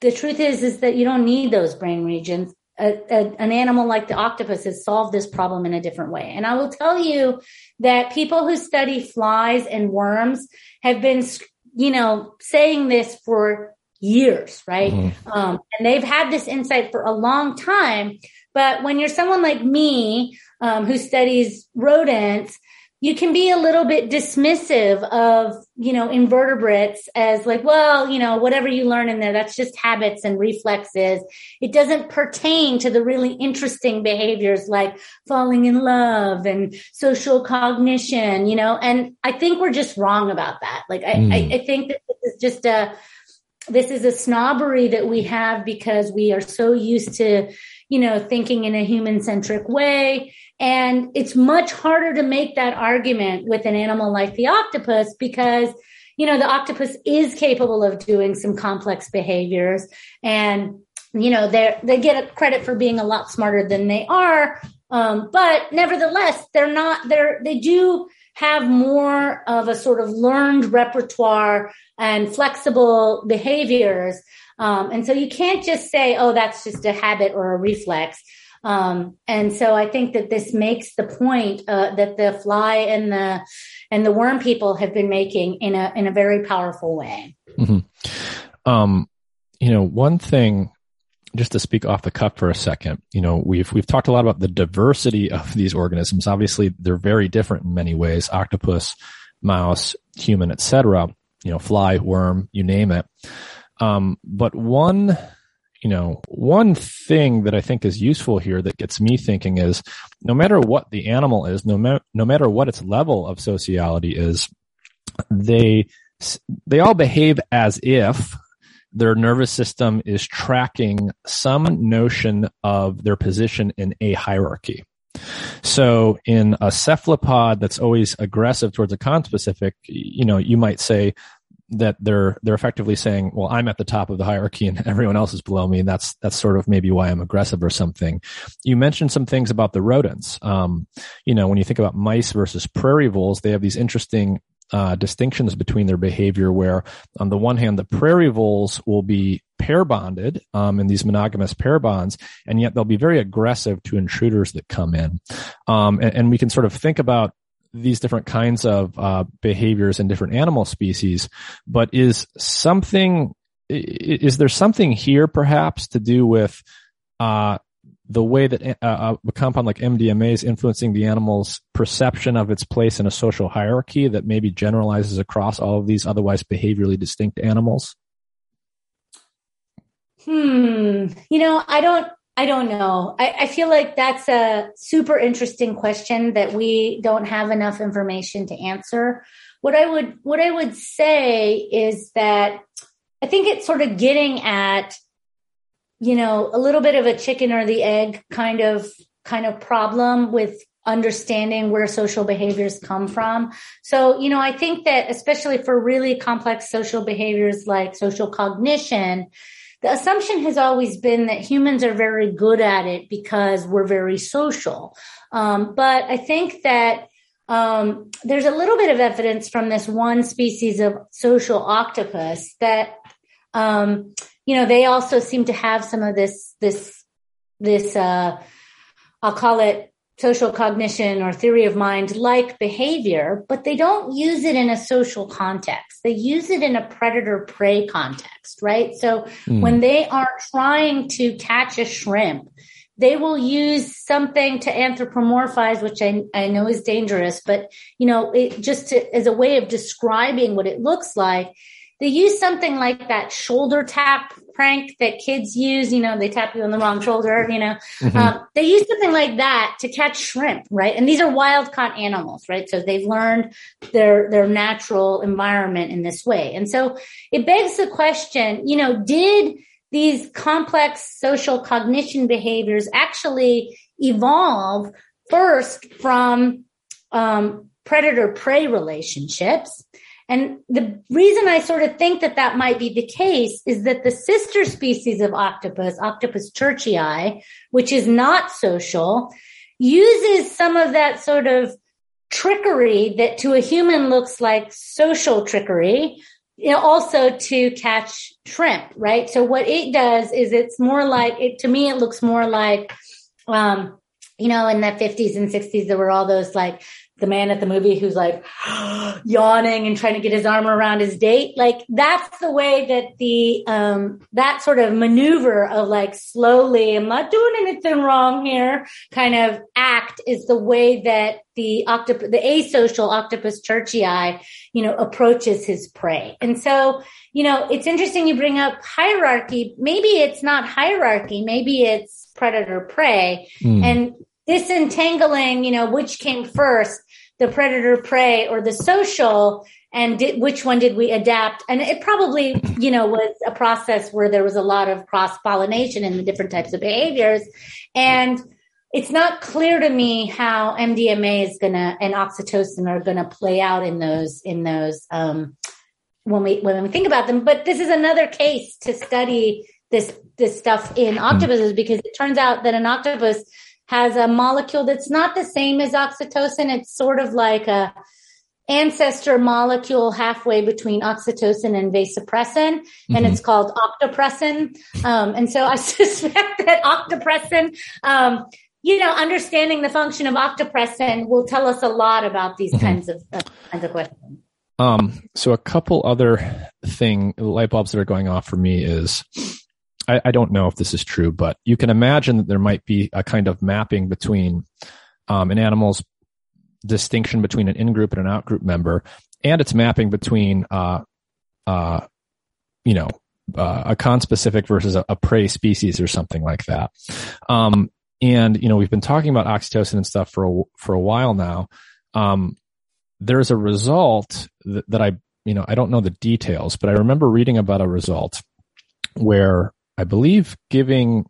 the truth is, is that you don't need those brain regions. A, a, an animal like the octopus has solved this problem in a different way. And I will tell you that people who study flies and worms have been, you know, saying this for years, right? Mm-hmm. Um, and they've had this insight for a long time. But when you're someone like me, um, who studies rodents, you can be a little bit dismissive of, you know, invertebrates as like, well, you know, whatever you learn in there, that's just habits and reflexes. It doesn't pertain to the really interesting behaviors like falling in love and social cognition, you know, and I think we're just wrong about that. Like, I, mm. I, I think that this is just a, this is a snobbery that we have because we are so used to, you know, thinking in a human centric way. And it's much harder to make that argument with an animal like the octopus because, you know, the octopus is capable of doing some complex behaviors and, you know, they they get credit for being a lot smarter than they are. Um, but nevertheless, they're not, they're, they do have more of a sort of learned repertoire and flexible behaviors. Um, and so you can't just say, oh, that's just a habit or a reflex. Um, and so I think that this makes the point uh, that the fly and the and the worm people have been making in a in a very powerful way. Mm-hmm. Um, you know, one thing just to speak off the cuff for a second, you know, we've we've talked a lot about the diversity of these organisms. Obviously, they're very different in many ways: octopus, mouse, human, etc. You know, fly, worm, you name it. Um, but one, you know, one thing that I think is useful here that gets me thinking is, no matter what the animal is, no matter no matter what its level of sociality is, they they all behave as if their nervous system is tracking some notion of their position in a hierarchy. So in a cephalopod that's always aggressive towards a conspecific, you know, you might say that they're they're effectively saying, well, I'm at the top of the hierarchy and everyone else is below me, and that's that's sort of maybe why I'm aggressive or something. You mentioned some things about the rodents. Um, you know, when you think about mice versus prairie voles, they have these interesting uh, distinctions between their behavior where on the one hand the prairie voles will be pair bonded um, in these monogamous pair bonds and yet they'll be very aggressive to intruders that come in um, and, and, we can sort of think about these different kinds of uh, behaviors in different animal species but is something is there something here perhaps to do with uh, the way that uh, uh a compound like MDMA is influencing the animal's perception of its place in a social hierarchy that maybe generalizes across all of these otherwise behaviorally distinct animals? Hmm. You know, I don't. I don't know. I, I feel like that's a super interesting question that we don't have enough information to answer. What I would what I would say is that I think it's sort of getting at you know, a little bit of a chicken or the egg kind of kind of problem with understanding where social behaviors come from. So, you know, I think that especially for really complex social behaviors like social cognition, the assumption has always been that humans are very good at it because we're very social. Um, but I think that um, there's a little bit of evidence from this one species of social octopus that um, you know, they also seem to have some of this, this, this, uh, I'll call it social cognition or theory of mind like behavior, but they don't use it in a social context. They use it in a predator prey context, right? So mm. when they are trying to catch a shrimp, they will use something to anthropomorphize, which I, I know is dangerous, but you know, it just to, as a way of describing what it looks like they use something like that shoulder tap prank that kids use. You know, they tap you on the wrong shoulder, you know, mm-hmm. um, they use something like that to catch shrimp, right? And these are wild caught animals, right? So they've learned their, their natural environment in this way. And so it begs the question, you know, did these complex social cognition behaviors actually evolve first from um, predator prey relationships. And the reason I sort of think that that might be the case is that the sister species of octopus, Octopus chierchiae, which is not social, uses some of that sort of trickery that to a human looks like social trickery, you know, also to catch shrimp, right? So what it does is it's more like it, to me, it looks more like, um, you know, in the 50s and 60s, there were all those like the man at the movie who's like yawning and trying to get his arm around his date. Like that's the way that the, um, that sort of maneuver of like slowly, I'm not doing anything wrong here kind of act is the way that the octopus, the asocial octopus chierchiae, you know, approaches his prey. And so, you know, it's interesting you bring up hierarchy. Maybe it's not hierarchy. Maybe it's predator prey. Mm. And disentangling, you know, which came first, the predator prey or the social and did, which one did we adapt? And it probably, you know, was a process where there was a lot of cross pollination in the different types of behaviors. And it's not clear to me how MDMA is gonna and oxytocin are gonna play out in those in those um, when we when we think about them. But this is another case to study this this stuff in octopuses because it turns out that an octopus has a molecule that's not the same as oxytocin. It's sort of like a ancestor molecule halfway between oxytocin and vasopressin, mm-hmm. and it's called octopressin. Um, and so I suspect that octopressin, um, you know, understanding the function of octopressin will tell us a lot about these mm-hmm. kinds of uh, kinds of questions. Um, so a couple other thing light bulbs that are going off for me is I, I, don't know if this is true, but you can imagine that there might be a kind of mapping between um, an animal's distinction between an in-group and an out-group member, and its mapping between, uh, uh, you know, uh, a conspecific versus a, a, prey species or something like that. Um, and you know, we've been talking about oxytocin and stuff for a, for a while now. Um, there's a result that, that I, you know, I don't know the details, but I remember reading about a result where I believe giving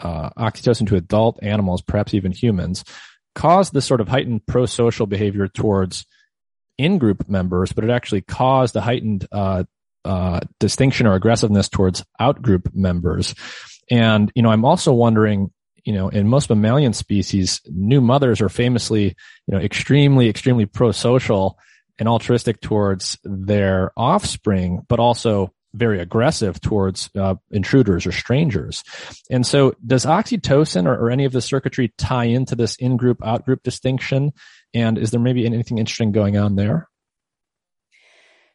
uh, oxytocin to adult animals, perhaps even humans, caused this sort of heightened pro-social behavior towards in-group members, but it actually caused a heightened uh, uh, distinction or aggressiveness towards out-group members. And you know, I'm also wondering, you know, in most mammalian species, new mothers are famously, you know, extremely, extremely pro-social and altruistic towards their offspring, but also very aggressive towards uh, intruders or strangers. And so does oxytocin or, or, any of the circuitry tie into this in-group, out-group distinction? And is there maybe anything interesting going on there?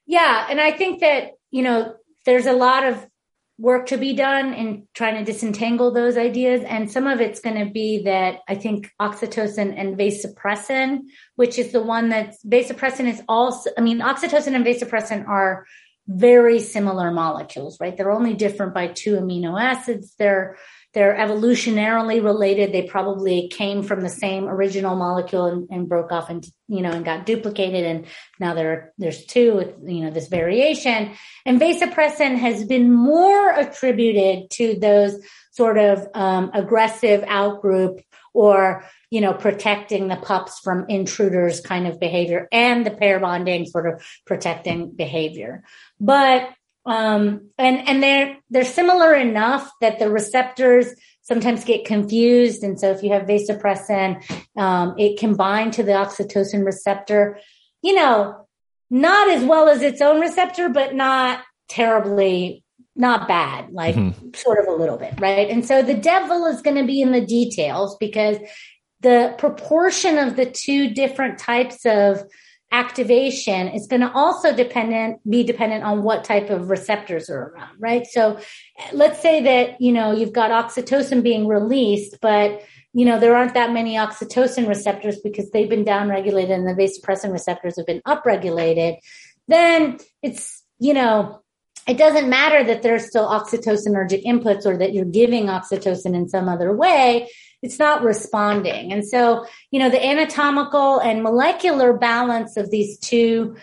Yeah. And I think that, you know, there's a lot of work to be done in trying to disentangle those ideas. And some of it's going to be that I think oxytocin and vasopressin, which is the one that's vasopressin is also, I mean, oxytocin and vasopressin are very similar molecules, right? They're only different by two amino acids. They're they're evolutionarily related. They probably came from the same original molecule and, and broke off and you know and got duplicated, and now there there's two with you know this variation. And vasopressin has been more attributed to those sort of um, aggressive outgroup or you know, protecting the pups from intruders kind of behavior and the pair bonding sort of protecting behavior. But um, and and they're they're similar enough that the receptors sometimes get confused. And so if you have vasopressin, um, it can bind to the oxytocin receptor, you know, not as well as its own receptor, but not terribly not bad, like mm-hmm. sort of a little bit, right? And so the devil is going to be in the details because the proportion of the two different types of activation is going to also dependent be dependent on what type of receptors are around right so let's say that you know you've got oxytocin being released but you know there aren't that many oxytocin receptors because they've been downregulated and the vasopressin receptors have been upregulated then it's you know, it doesn't matter that there's still oxytocinergic inputs or that you're giving oxytocin in some other way. It's not responding. And so, you know, the anatomical and molecular balance of these two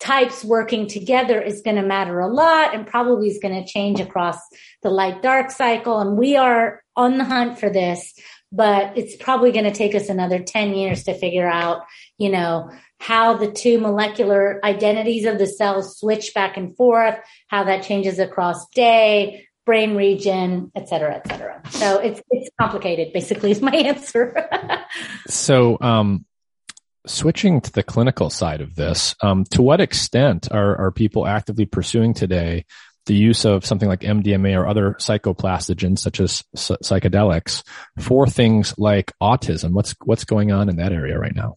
types working together is going to matter a lot and probably is going to change across the light dark cycle. And we are on the hunt for this, but it's probably going to take us another 10 years to figure out, you know, how the two molecular identities of the cells switch back and forth, how that changes across day, brain region, et cetera, et cetera. So it's it's complicated. Basically, is my answer. so, um, switching to the clinical side of this, um, to what extent are are people actively pursuing today the use of something like MDMA or other psychoplastogens such as psychedelics for things like autism? What's what's going on in that area right now?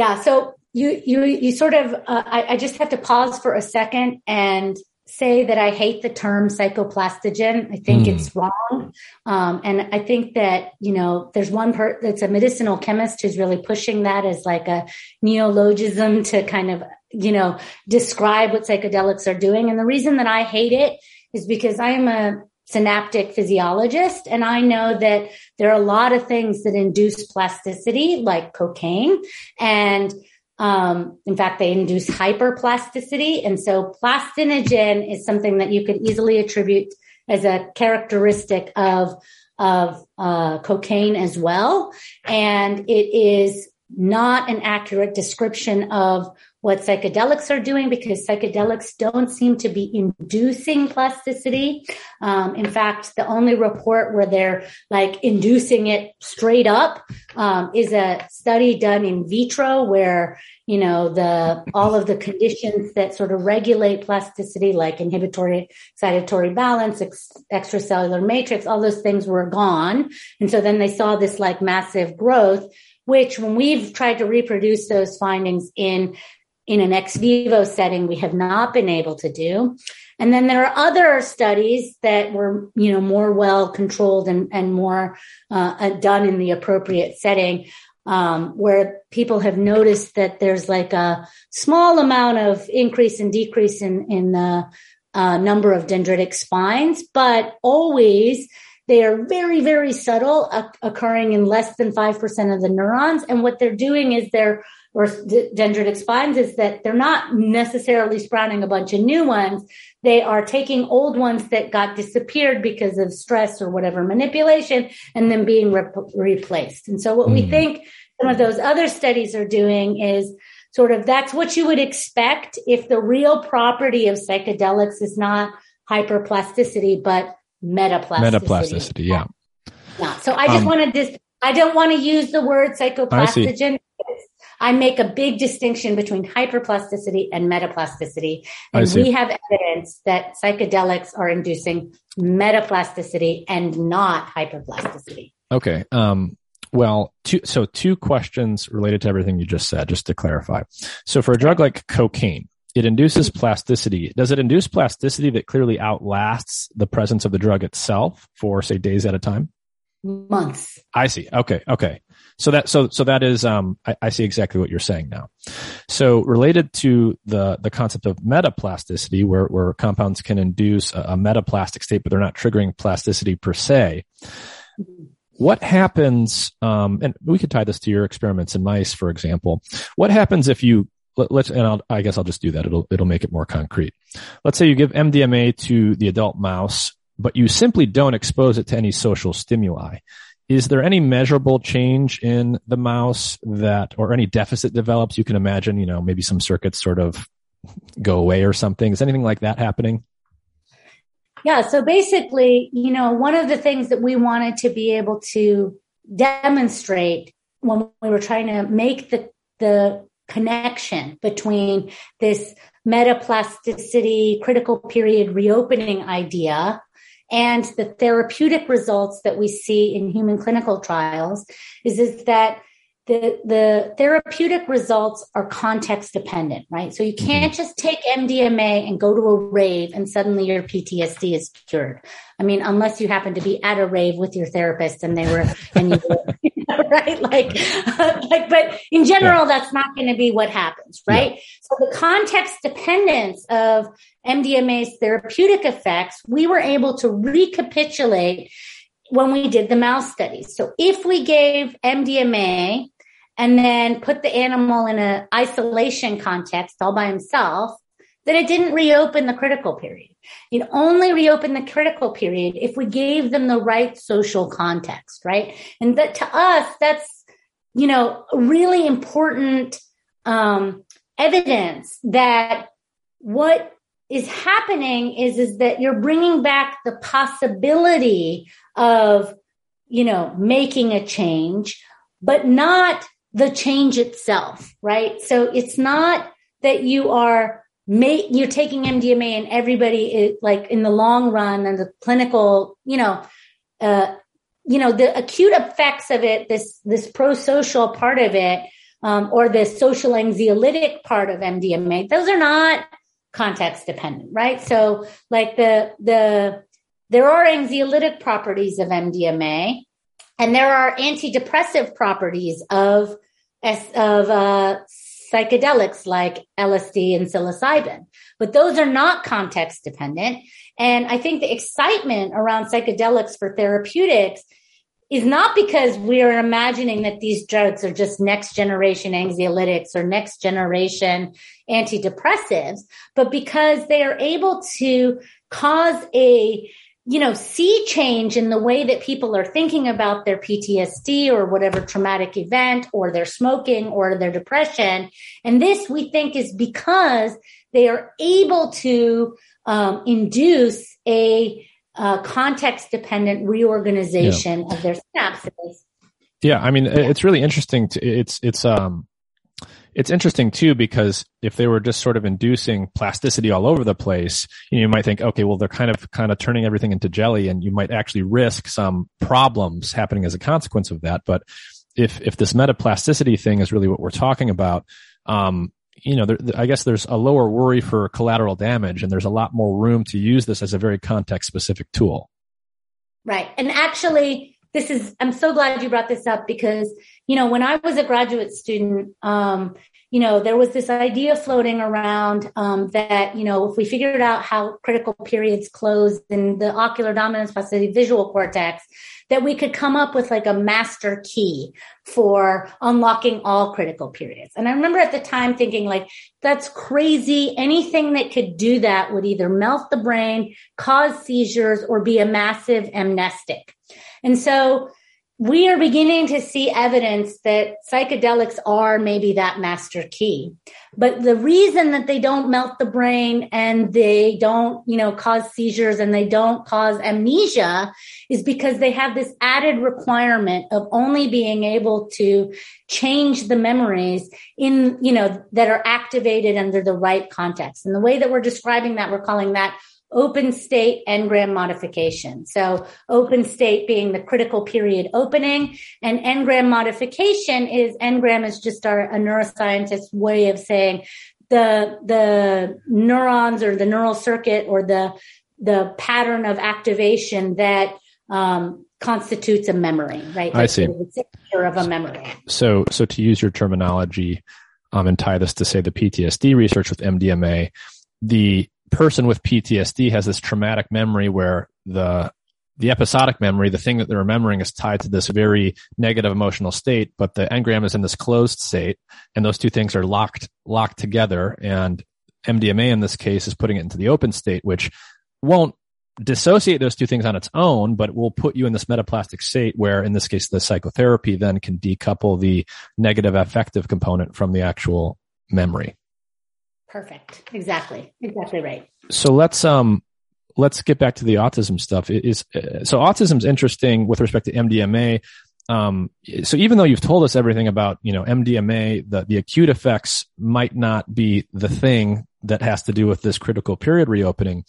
Yeah. So you, you, you sort of, uh, I, I just have to pause for a second and say that I hate the term psychoplastogen. I think mm. it's wrong. Um, and I think that, you know, there's one part that's a medicinal chemist who's really pushing that as like a neologism to kind of, you know, describe what psychedelics are doing. And the reason that I hate it is because I am a synaptic physiologist. And I know that there are a lot of things that induce plasticity, like cocaine. And um, in fact, they induce hyperplasticity. And so plastinogen is something that you could easily attribute as a characteristic of, of uh, cocaine as well. And it is not an accurate description of what psychedelics are doing because psychedelics don't seem to be inducing plasticity. Um, in fact, the only report where they're like inducing it straight up um, is a study done in vitro where you know the all of the conditions that sort of regulate plasticity, like inhibitory excitatory balance, ex- extracellular matrix, all those things were gone, and so then they saw this like massive growth which when we've tried to reproduce those findings in in an ex vivo setting we have not been able to do and then there are other studies that were you know more well controlled and, and more uh, uh, done in the appropriate setting um, where people have noticed that there's like a small amount of increase and decrease in in the uh, number of dendritic spines but always they are very, very subtle, uh, occurring in less than 5% of the neurons. And what they're doing is they're, or dendritic spines is that they're not necessarily sprouting a bunch of new ones. They are taking old ones that got disappeared because of stress or whatever manipulation and then being re- replaced. And so what mm. we think some of those other studies are doing is sort of that's what you would expect if the real property of psychedelics is not hyperplasticity, but metaplasticity. Metaplasticity, yeah. Yeah. So I just um, wanted this. I don't want to use the word psychoplastogen. I, make a big distinction between hyperplasticity and metaplasticity. And we have evidence that psychedelics are inducing metaplasticity and not hyperplasticity. Okay. Um, well, two, so two questions related to everything you just said, just to clarify. So for a drug like cocaine, it induces plasticity. Does it induce plasticity that clearly outlasts the presence of the drug itself for say days at a time? Months. I see. Okay. Okay. So that so so that is um I, I see exactly what you're saying now. So related to the the concept of metaplasticity, where where compounds can induce a, a metaplastic state, but they're not triggering plasticity per se. What happens, um, and we could tie this to your experiments in mice, for example. What happens if you let, us and I'll, I guess I'll just do that. It'll it'll make it more concrete. Let's say you give MDMA to the adult mouse, but you simply don't expose it to any social stimuli. Is there any measurable change in the mouse that, or any deficit develops? You can imagine, you know, maybe some circuits sort of go away or something. Is anything like that happening? Yeah. So basically, you know, one of the things that we wanted to be able to demonstrate when we were trying to make the the connection between this metaplasticity critical period reopening idea and the therapeutic results that we see in human clinical trials is, is that the, the therapeutic results are context dependent, right? So you mm-hmm. can't just take MDMA and go to a rave and suddenly your PTSD is cured. I mean, unless you happen to be at a rave with your therapist and they were, and you were, right? Like, like, but in general, yeah. that's not going to be what happens, right? Yeah. So the context dependence of MDMA's therapeutic effects, we were able to recapitulate when we did the mouse studies. So if we gave MDMA and then put the animal in an isolation context all by himself, then it didn't reopen the critical period. It only reopened the critical period if we gave them the right social context, right? And that to us, that's, you know, really important um, evidence that what is happening is is that you're bringing back the possibility of you know making a change but not the change itself right so it's not that you are make you're taking MDMA and everybody is like in the long run and the clinical, you know, uh, you know, the acute effects of it, this, this pro-social part of it, um, or the social anxiolytic part of MDMA, those are not context dependent, right? So like the, the, there are anxiolytic properties of MDMA and there are antidepressive properties of, of, uh, psychedelics like LSD and psilocybin, but those are not context dependent. And I think the excitement around psychedelics for therapeutics is not because we are imagining that these drugs are just next generation anxiolytics or next generation antidepressives, but because they are able to cause a you know, see change in the way that people are thinking about their PTSD or whatever traumatic event or their smoking or their depression. And this we think is because they are able to um, induce a uh, context dependent reorganization yeah. of their synapses. Yeah, I mean, it's really interesting. To, it's it's um it's interesting too because if they were just sort of inducing plasticity all over the place, you, know, you might think, okay, well, they're kind of kind of turning everything into jelly, and you might actually risk some problems happening as a consequence of that. But if if this metaplasticity thing is really what we're talking about, um, you know, there, I guess there's a lower worry for collateral damage, and there's a lot more room to use this as a very context specific tool. Right, and actually, this is i'm so glad you brought this up because you know when i was a graduate student um, you know there was this idea floating around um, that you know if we figured out how critical periods close in the ocular dominance plasticity visual cortex that we could come up with like a master key for unlocking all critical periods. And I remember at the time thinking like, that's crazy. Anything that could do that would either melt the brain, cause seizures, or be a massive amnestic. And so we are beginning to see evidence that psychedelics are maybe that master key. But the reason that they don't melt the brain and they don't, you know, cause seizures and they don't cause amnesia is because they have this added requirement of only being able to change the memories in, you know, that are activated under the right context. And the way that we're describing that, we're calling that open state engram modification. So open state being the critical period opening and engram modification is engram is just our, a neuroscientist way of saying the, the neurons or the neural circuit or the, the pattern of activation that, um, constitutes a memory, right? I see. of a memory. So, so to use your terminology, um, and tie this to say the PTSD research with MDMA, the person with PTSD has this traumatic memory where the the episodic memory, the thing that they're remembering is tied to this very negative emotional state, but the engram is in this closed state and those two things are locked, locked together. And MDMA in this case is putting it into the open state, which won't dissociate those two things on its own, but will put you in this metaplastic state where in this case, the psychotherapy then can decouple the negative affective component from the actual memory. Perfect. Exactly. Exactly right. So let's um let's get back to the autism stuff. It is uh, so autism's interesting with respect to MDMA. Um, so even though you've told us everything about you know MDMA, the the acute effects might not be the thing that has to do with this critical period reopening.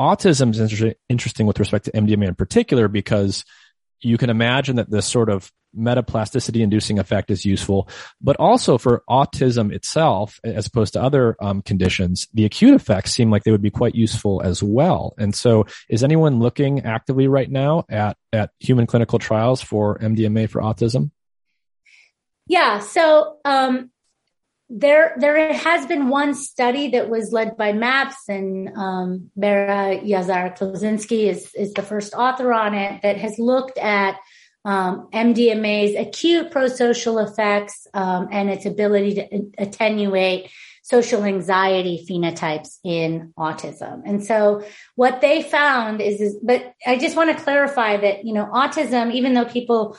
Autism is inter- interesting with respect to MDMA in particular because you can imagine that this sort of metaplasticity inducing effect is useful, but also for autism itself, as opposed to other um, conditions, the acute effects seem like they would be quite useful as well. And so is anyone looking actively right now at, at human clinical trials for MDMA for autism? Yeah. So um, there there has been one study that was led by MAPS and um, Bera Yazar Klozinski is is the first author on it that has looked at um, MDMA's acute prosocial effects um, and its ability to attenuate social anxiety phenotypes in autism. And so what they found is, is but I just want to clarify that, you know, autism, even though people,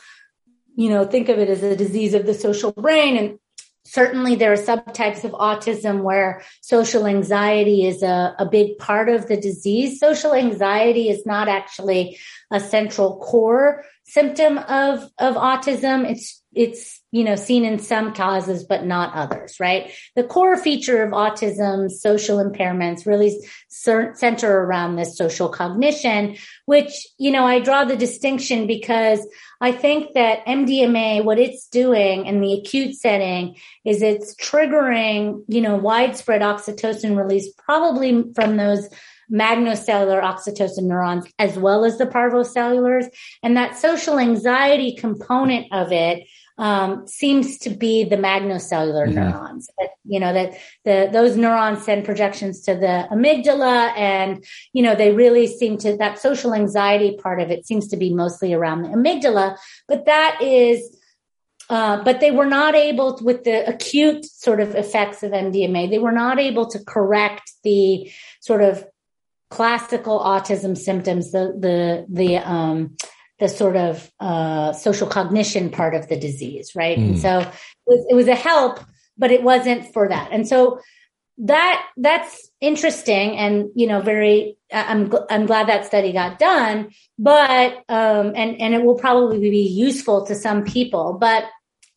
you know, think of it as a disease of the social brain and certainly there are subtypes of autism where social anxiety is a, a big part of the disease. Social anxiety is not actually a central core symptom of, of autism. It's, it's, you know, seen in some causes, but not others, right? The core feature of autism, social impairments really center around this social cognition, which, you know, I draw the distinction because I think that MDMA, what it's doing in the acute setting is it's triggering, you know, widespread oxytocin release, probably from those magnocellular oxytocin neurons as well as the parvocellulars. And that social anxiety component of it um, seems to be the magnocellular mm-hmm. neurons. That, you know that the those neurons send projections to the amygdala, and you know they really seem to that social anxiety part of it seems to be mostly around the amygdala. But that is. Uh, but they were not able to, with the acute sort of effects of MDMA, they were not able to correct the sort of classical autism symptoms, the the the um, the sort of uh, social cognition part of the disease, right? Mm. And so it was, it was a help, but it wasn't for that. And so that that's interesting and you know very i'm i'm glad that study got done but um and and it will probably be useful to some people but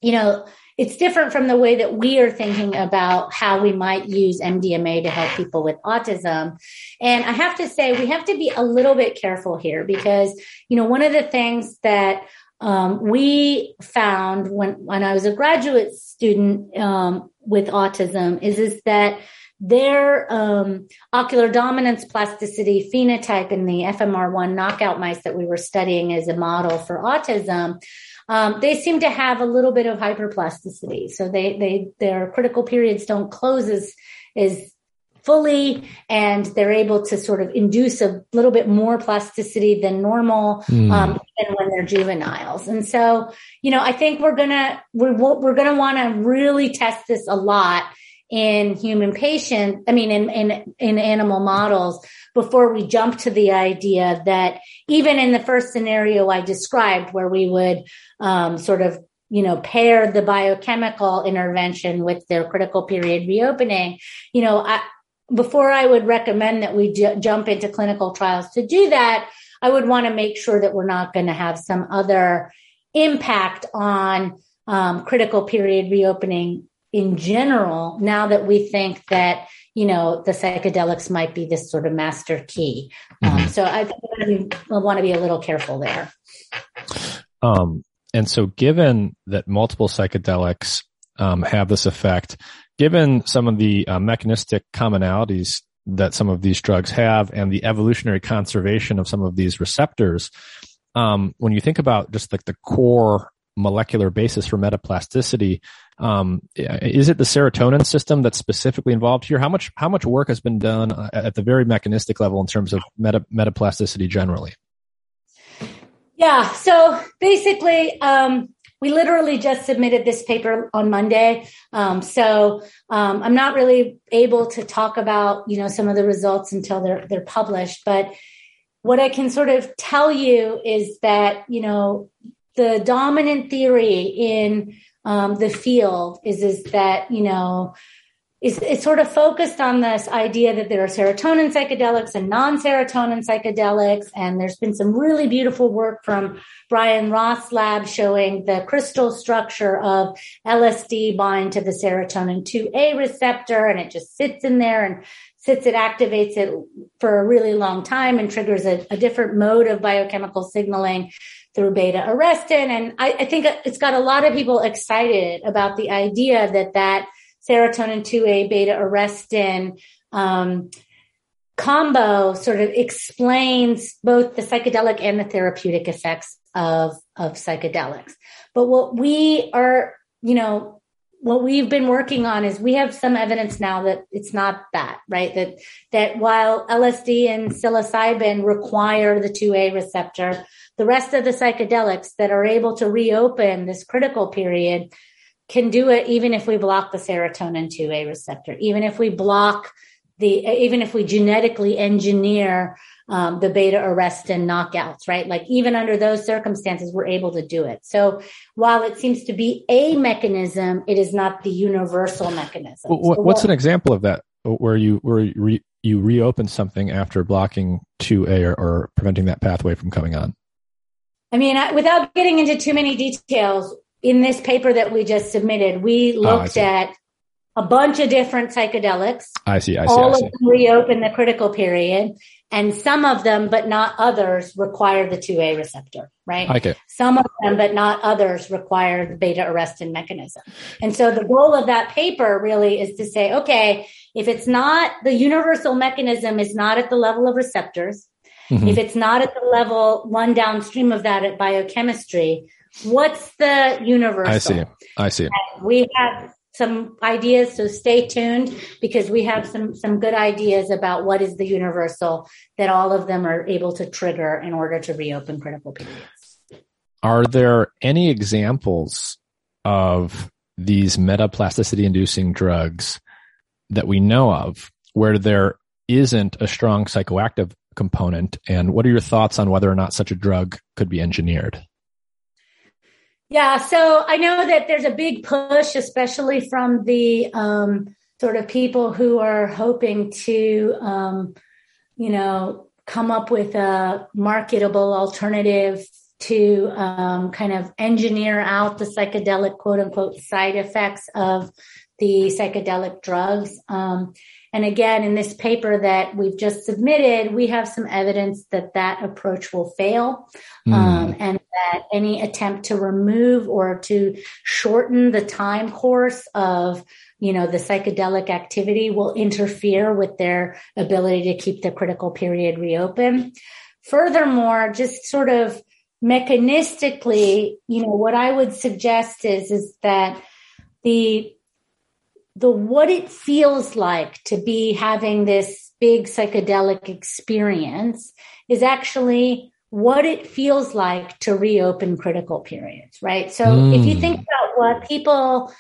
you know it's different from the way that we are thinking about how we might use MDMA to help people with autism. And I have to say, we have to be a little bit careful here because, you know, one of the things that um, we found when, when I was a graduate student um, with autism is, is that their um, ocular dominance plasticity phenotype in the FMR1 knockout mice that we were studying as a model for autism um, they seem to have a little bit of hyperplasticity. So they, they, their critical periods don't close as, as fully and they're able to sort of induce a little bit more plasticity than normal mm. um, even when they're juveniles and so you know i think we're gonna we're, we're gonna want to really test this a lot in human patients i mean in, in in animal models before we jump to the idea that even in the first scenario I described, where we would um, sort of you know, pair the biochemical intervention with their critical period reopening, you know, I, before I would recommend that we jump into clinical trials to do that, I would want to make sure that we're not going to have some other impact on um, critical period reopening in general. Now that we think that you know, the psychedelics might be this sort of master key. Um, mm-hmm. so I, I want to be a little careful there. Um, and so given that multiple psychedelics um, have this effect, given some of the uh, mechanistic commonalities that some of these drugs have and the evolutionary conservation of some of these receptors, um, when you think about just like the core molecular basis for metaplasticity. Um, is it the serotonin system that's specifically involved here? How much how much work has been done uh, at the very mechanistic level in terms of meta, metaplasticity generally? Yeah. So basically, um, we literally just submitted this paper on Monday. Um, so um, I'm not really able to talk about you know some of the results until they're they're published, but what I can sort of tell you is that you know the dominant theory in um, the field is is that you know is it's sort of focused on this idea that there are serotonin psychedelics and non-serotonin psychedelics and there's been some really beautiful work from Brian Ross lab showing the crystal structure of LSD bind to the serotonin 2A receptor and it just sits in there and sits it activates it for a really long time and triggers a, a different mode of biochemical signaling through beta arrestin. And I, I, think it's got a lot of people excited about the idea that that serotonin 2A beta arrestin um, combo sort of explains both the psychedelic and the therapeutic effects of, of psychedelics. But what we are you know, what we've been working on is we have some evidence now that it's not that, right? That, that while LSD and psilocybin require the 2A receptor, the rest of the psychedelics that are able to reopen this critical period can do it even if we block the serotonin 2A receptor, even if we block the, even if we genetically engineer um, the beta arrestin knockouts, right? Like even under those circumstances, we're able to do it. So while it seems to be a mechanism, it is not the universal mechanism. Well, so what's what, an example of that where you where you, re, you reopen something after blocking 2A or, or, preventing that pathway from coming on? I mean, without getting into too many details, in this paper that we just submitted, we ah, looked oh, at a bunch of different psychedelics. I see. I see. All I see. of them reopen the critical period and some of them, but not others, require the 2A receptor, right? Okay. Some of them, but not others, require the beta arrestin mechanism. And so the goal of that paper really is to say, okay, if it's not the universal mechanism is not at the level of receptors, mm-hmm. if it's not at the level one downstream of that at biochemistry, what's the universal? I see. I see. And we have some ideas. So stay tuned because we have some some good ideas about what is the universal that all of them are able to trigger in order to reopen critical periods. Are there any examples of these metaplasticity inducing drugs that we know of where there isn't a strong psychoactive component? And what are your thoughts on whether or not such a drug could be engineered? Yeah, so I know that there's a big push, especially from the um, sort of people who are hoping to, um, you know, come up with a marketable alternative to um, kind of engineer out the psychedelic quote unquote side effects of the psychedelic drugs. Um, and again, in this paper that we've just submitted, we have some evidence that that approach will fail. Mm. Um, and that any attempt to remove or to shorten the time course of you know the psychedelic activity will interfere with their ability to keep the critical period reopen furthermore just sort of mechanistically you know what i would suggest is is that the the what it feels like to be having this big psychedelic experience is actually what it feels like to reopen critical periods, right? So mm. if you think hmm. about what people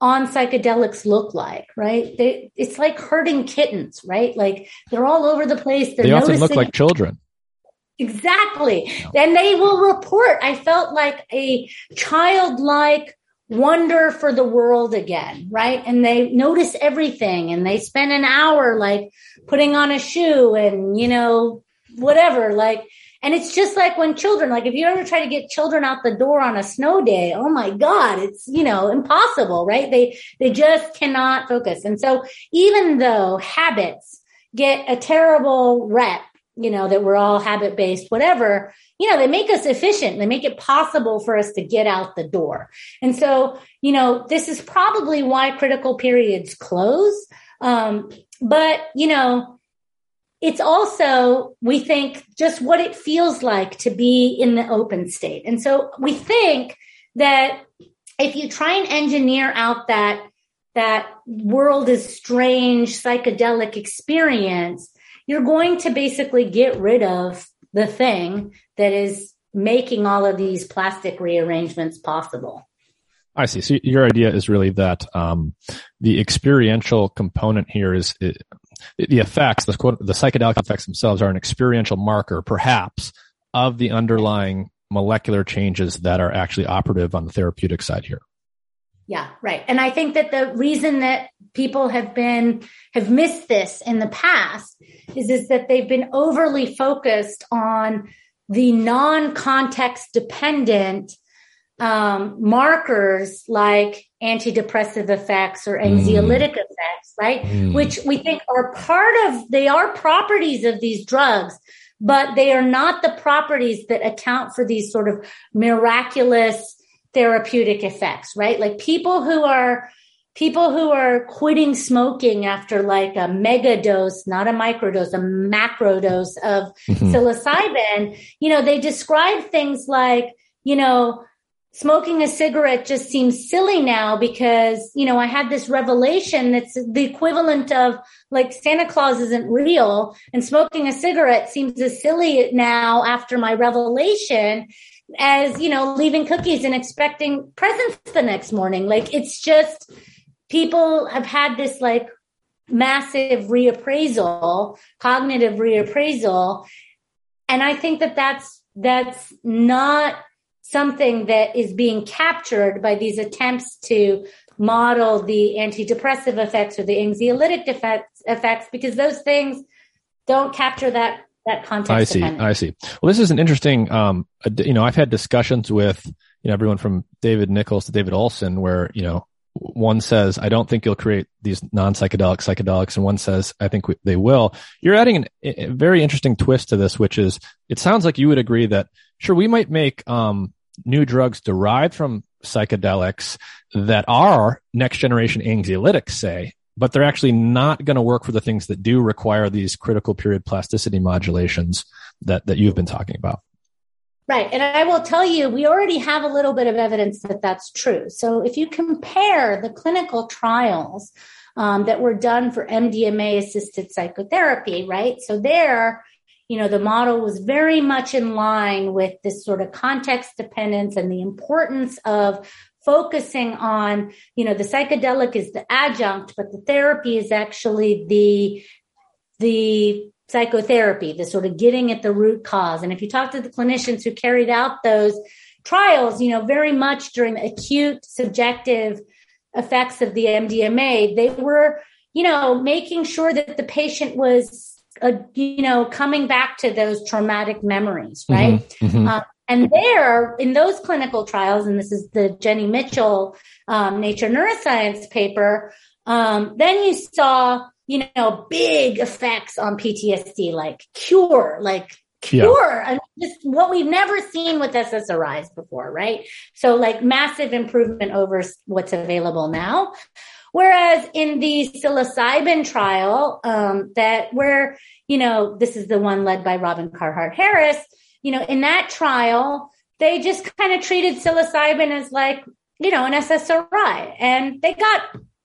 on psychedelics look like, right? They, it's like herding kittens, right? Like they're all over the place. They're they often look like children. Exactly. And they will report, I felt like a childlike wonder for the world again, right? And they notice everything and they spend an hour like putting on a shoe and, you know, whatever, like, and it's just like when children, like if you ever try to get children out the door on a snow day, oh my God, it's, you know, impossible, right? They, they just cannot focus. And so even though habits get a terrible rep, you know, that we're all habit based, whatever, you know, they make us efficient. They make it possible for us to get out the door. And so, you know, this is probably why critical periods close. Um, but, you know, it's also, we think, just what it feels like to be in the open state. And so we think that if you try and engineer out that, that world is strange psychedelic experience, you're going to basically get rid of the thing that is making all of these plastic rearrangements possible. I see. So your idea is really that um, the experiential component here is it, the effects, the quote, the psychedelic effects themselves are an experiential marker, perhaps, of the underlying molecular changes that are actually operative on the therapeutic side here. Yeah, right. And I think that the reason that people have been have missed this in the past is is that they've been overly focused on the non-context dependent um, markers like antidepressive effects or anxiolytic mm. effects, right? Mm. Which we think are part of, they are properties of these drugs, but they are not the properties that account for these sort of miraculous therapeutic effects, right? Like people who are people who are quitting smoking after like a mega dose, not a micro dose, a macro dose of mm-hmm. psilocybin, you know, they describe things like, you know, smoking a cigarette just seems silly now because, you know, I had this revelation that's the equivalent of like Santa Claus isn't real and smoking a cigarette seems as silly now after my revelation as, you know, leaving cookies and expecting presents the next morning. Like it's just people have had this like massive reappraisal, cognitive reappraisal. And I think that that's, that's not something that is being captured by these attempts to model the antidepressive effects or the anxiolytic effects, effects because those things don't capture that that context. I see. I see. Well, this is an interesting. Um, you know, I've had discussions with you know everyone from David Nichols to David Olson, where you know one says, I don't think you'll create these non-psychedelic psychedelics. And one says, I think we, they will. You're adding an, a very interesting twist to this, which is it sounds like you would agree that sure, we might make, um, new drugs derived from psychedelics that are next generation anxiolytics, say, but they're actually not going to work for the things that do require these critical period plasticity modulations that, that you've been talking about. Right. And I will tell you, we already have a little bit of evidence that that's true. So if you compare the clinical trials um, that were done for MDMA assisted psychotherapy, right? So there, you know, the model was very much in line with this sort of context dependence and the importance of focusing on, you know, the psychedelic is the adjunct, but the therapy is actually the, the psychotherapy, the sort of getting at the root cause. And if you talk to the clinicians who carried out those trials, you know, very much during the acute subjective effects of the MDMA, they were, you know, making sure that the patient was uh, you know, coming back to those traumatic memories, right? Mm-hmm, mm-hmm. Uh, and there, in those clinical trials, and this is the Jenny Mitchell um, Nature Neuroscience paper, um, then you saw, you know, big effects on PTSD, like cure, like cure. Yeah. I mean, just what we've never seen with SSRIs before, right? So, like massive improvement over what's available now. Whereas in the psilocybin trial, um, that where, you know, this is the one led by Robin Carhart Harris, you know, in that trial, they just kind of treated psilocybin as like, you know, an SSRI and they got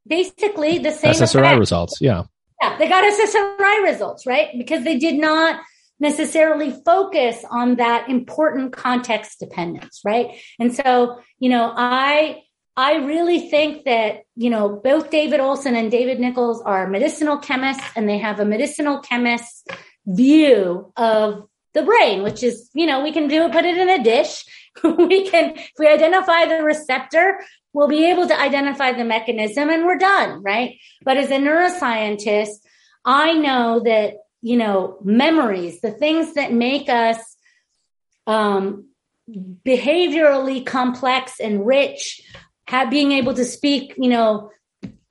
basically the same SSRI effect. results. Yeah. Yeah. They got SSRI results, right? Because they did not necessarily focus on that important context dependence, right? And so, you know, I, I really think that, you know, both David Olson and David Nichols are medicinal chemists and they have a medicinal chemist view of the brain, which is, you know, we can do it, put it in a dish. we can, if we identify the receptor, we'll be able to identify the mechanism and we're done, right? But as a neuroscientist, I know that, you know, memories, the things that make us, um, behaviorally complex and rich have being able to speak, you know,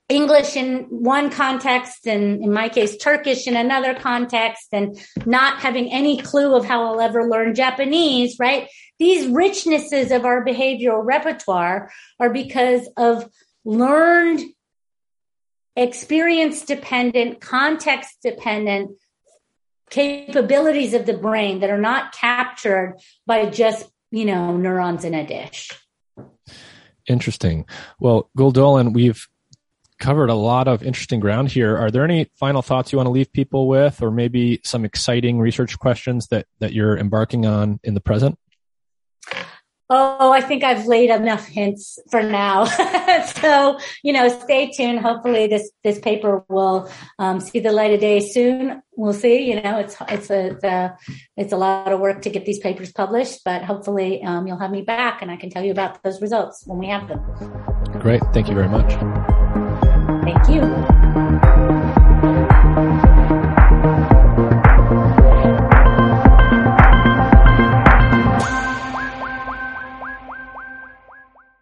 English in one context and in my case, Turkish in another context and not having any clue of how I'll ever learn Japanese, right? These richnesses of our behavioral repertoire are because of learned, experience dependent, context dependent capabilities of the brain that are not captured by just, you know, neurons in a dish. Interesting. Well, Gul Dolan, we've covered a lot of interesting ground here. Are there any final thoughts you want to leave people with, or maybe some exciting research questions that, that you're embarking on in the present? Oh, I think I've laid enough hints for now. so, you know, stay tuned. Hopefully this, this paper will um, see the light of day soon. We'll see, you know, it's, it's a, it's a, it's a lot of work to get these papers published, but hopefully um, you'll have me back and I can tell you about those results when we have them. Great. Thank you very much. Thank you.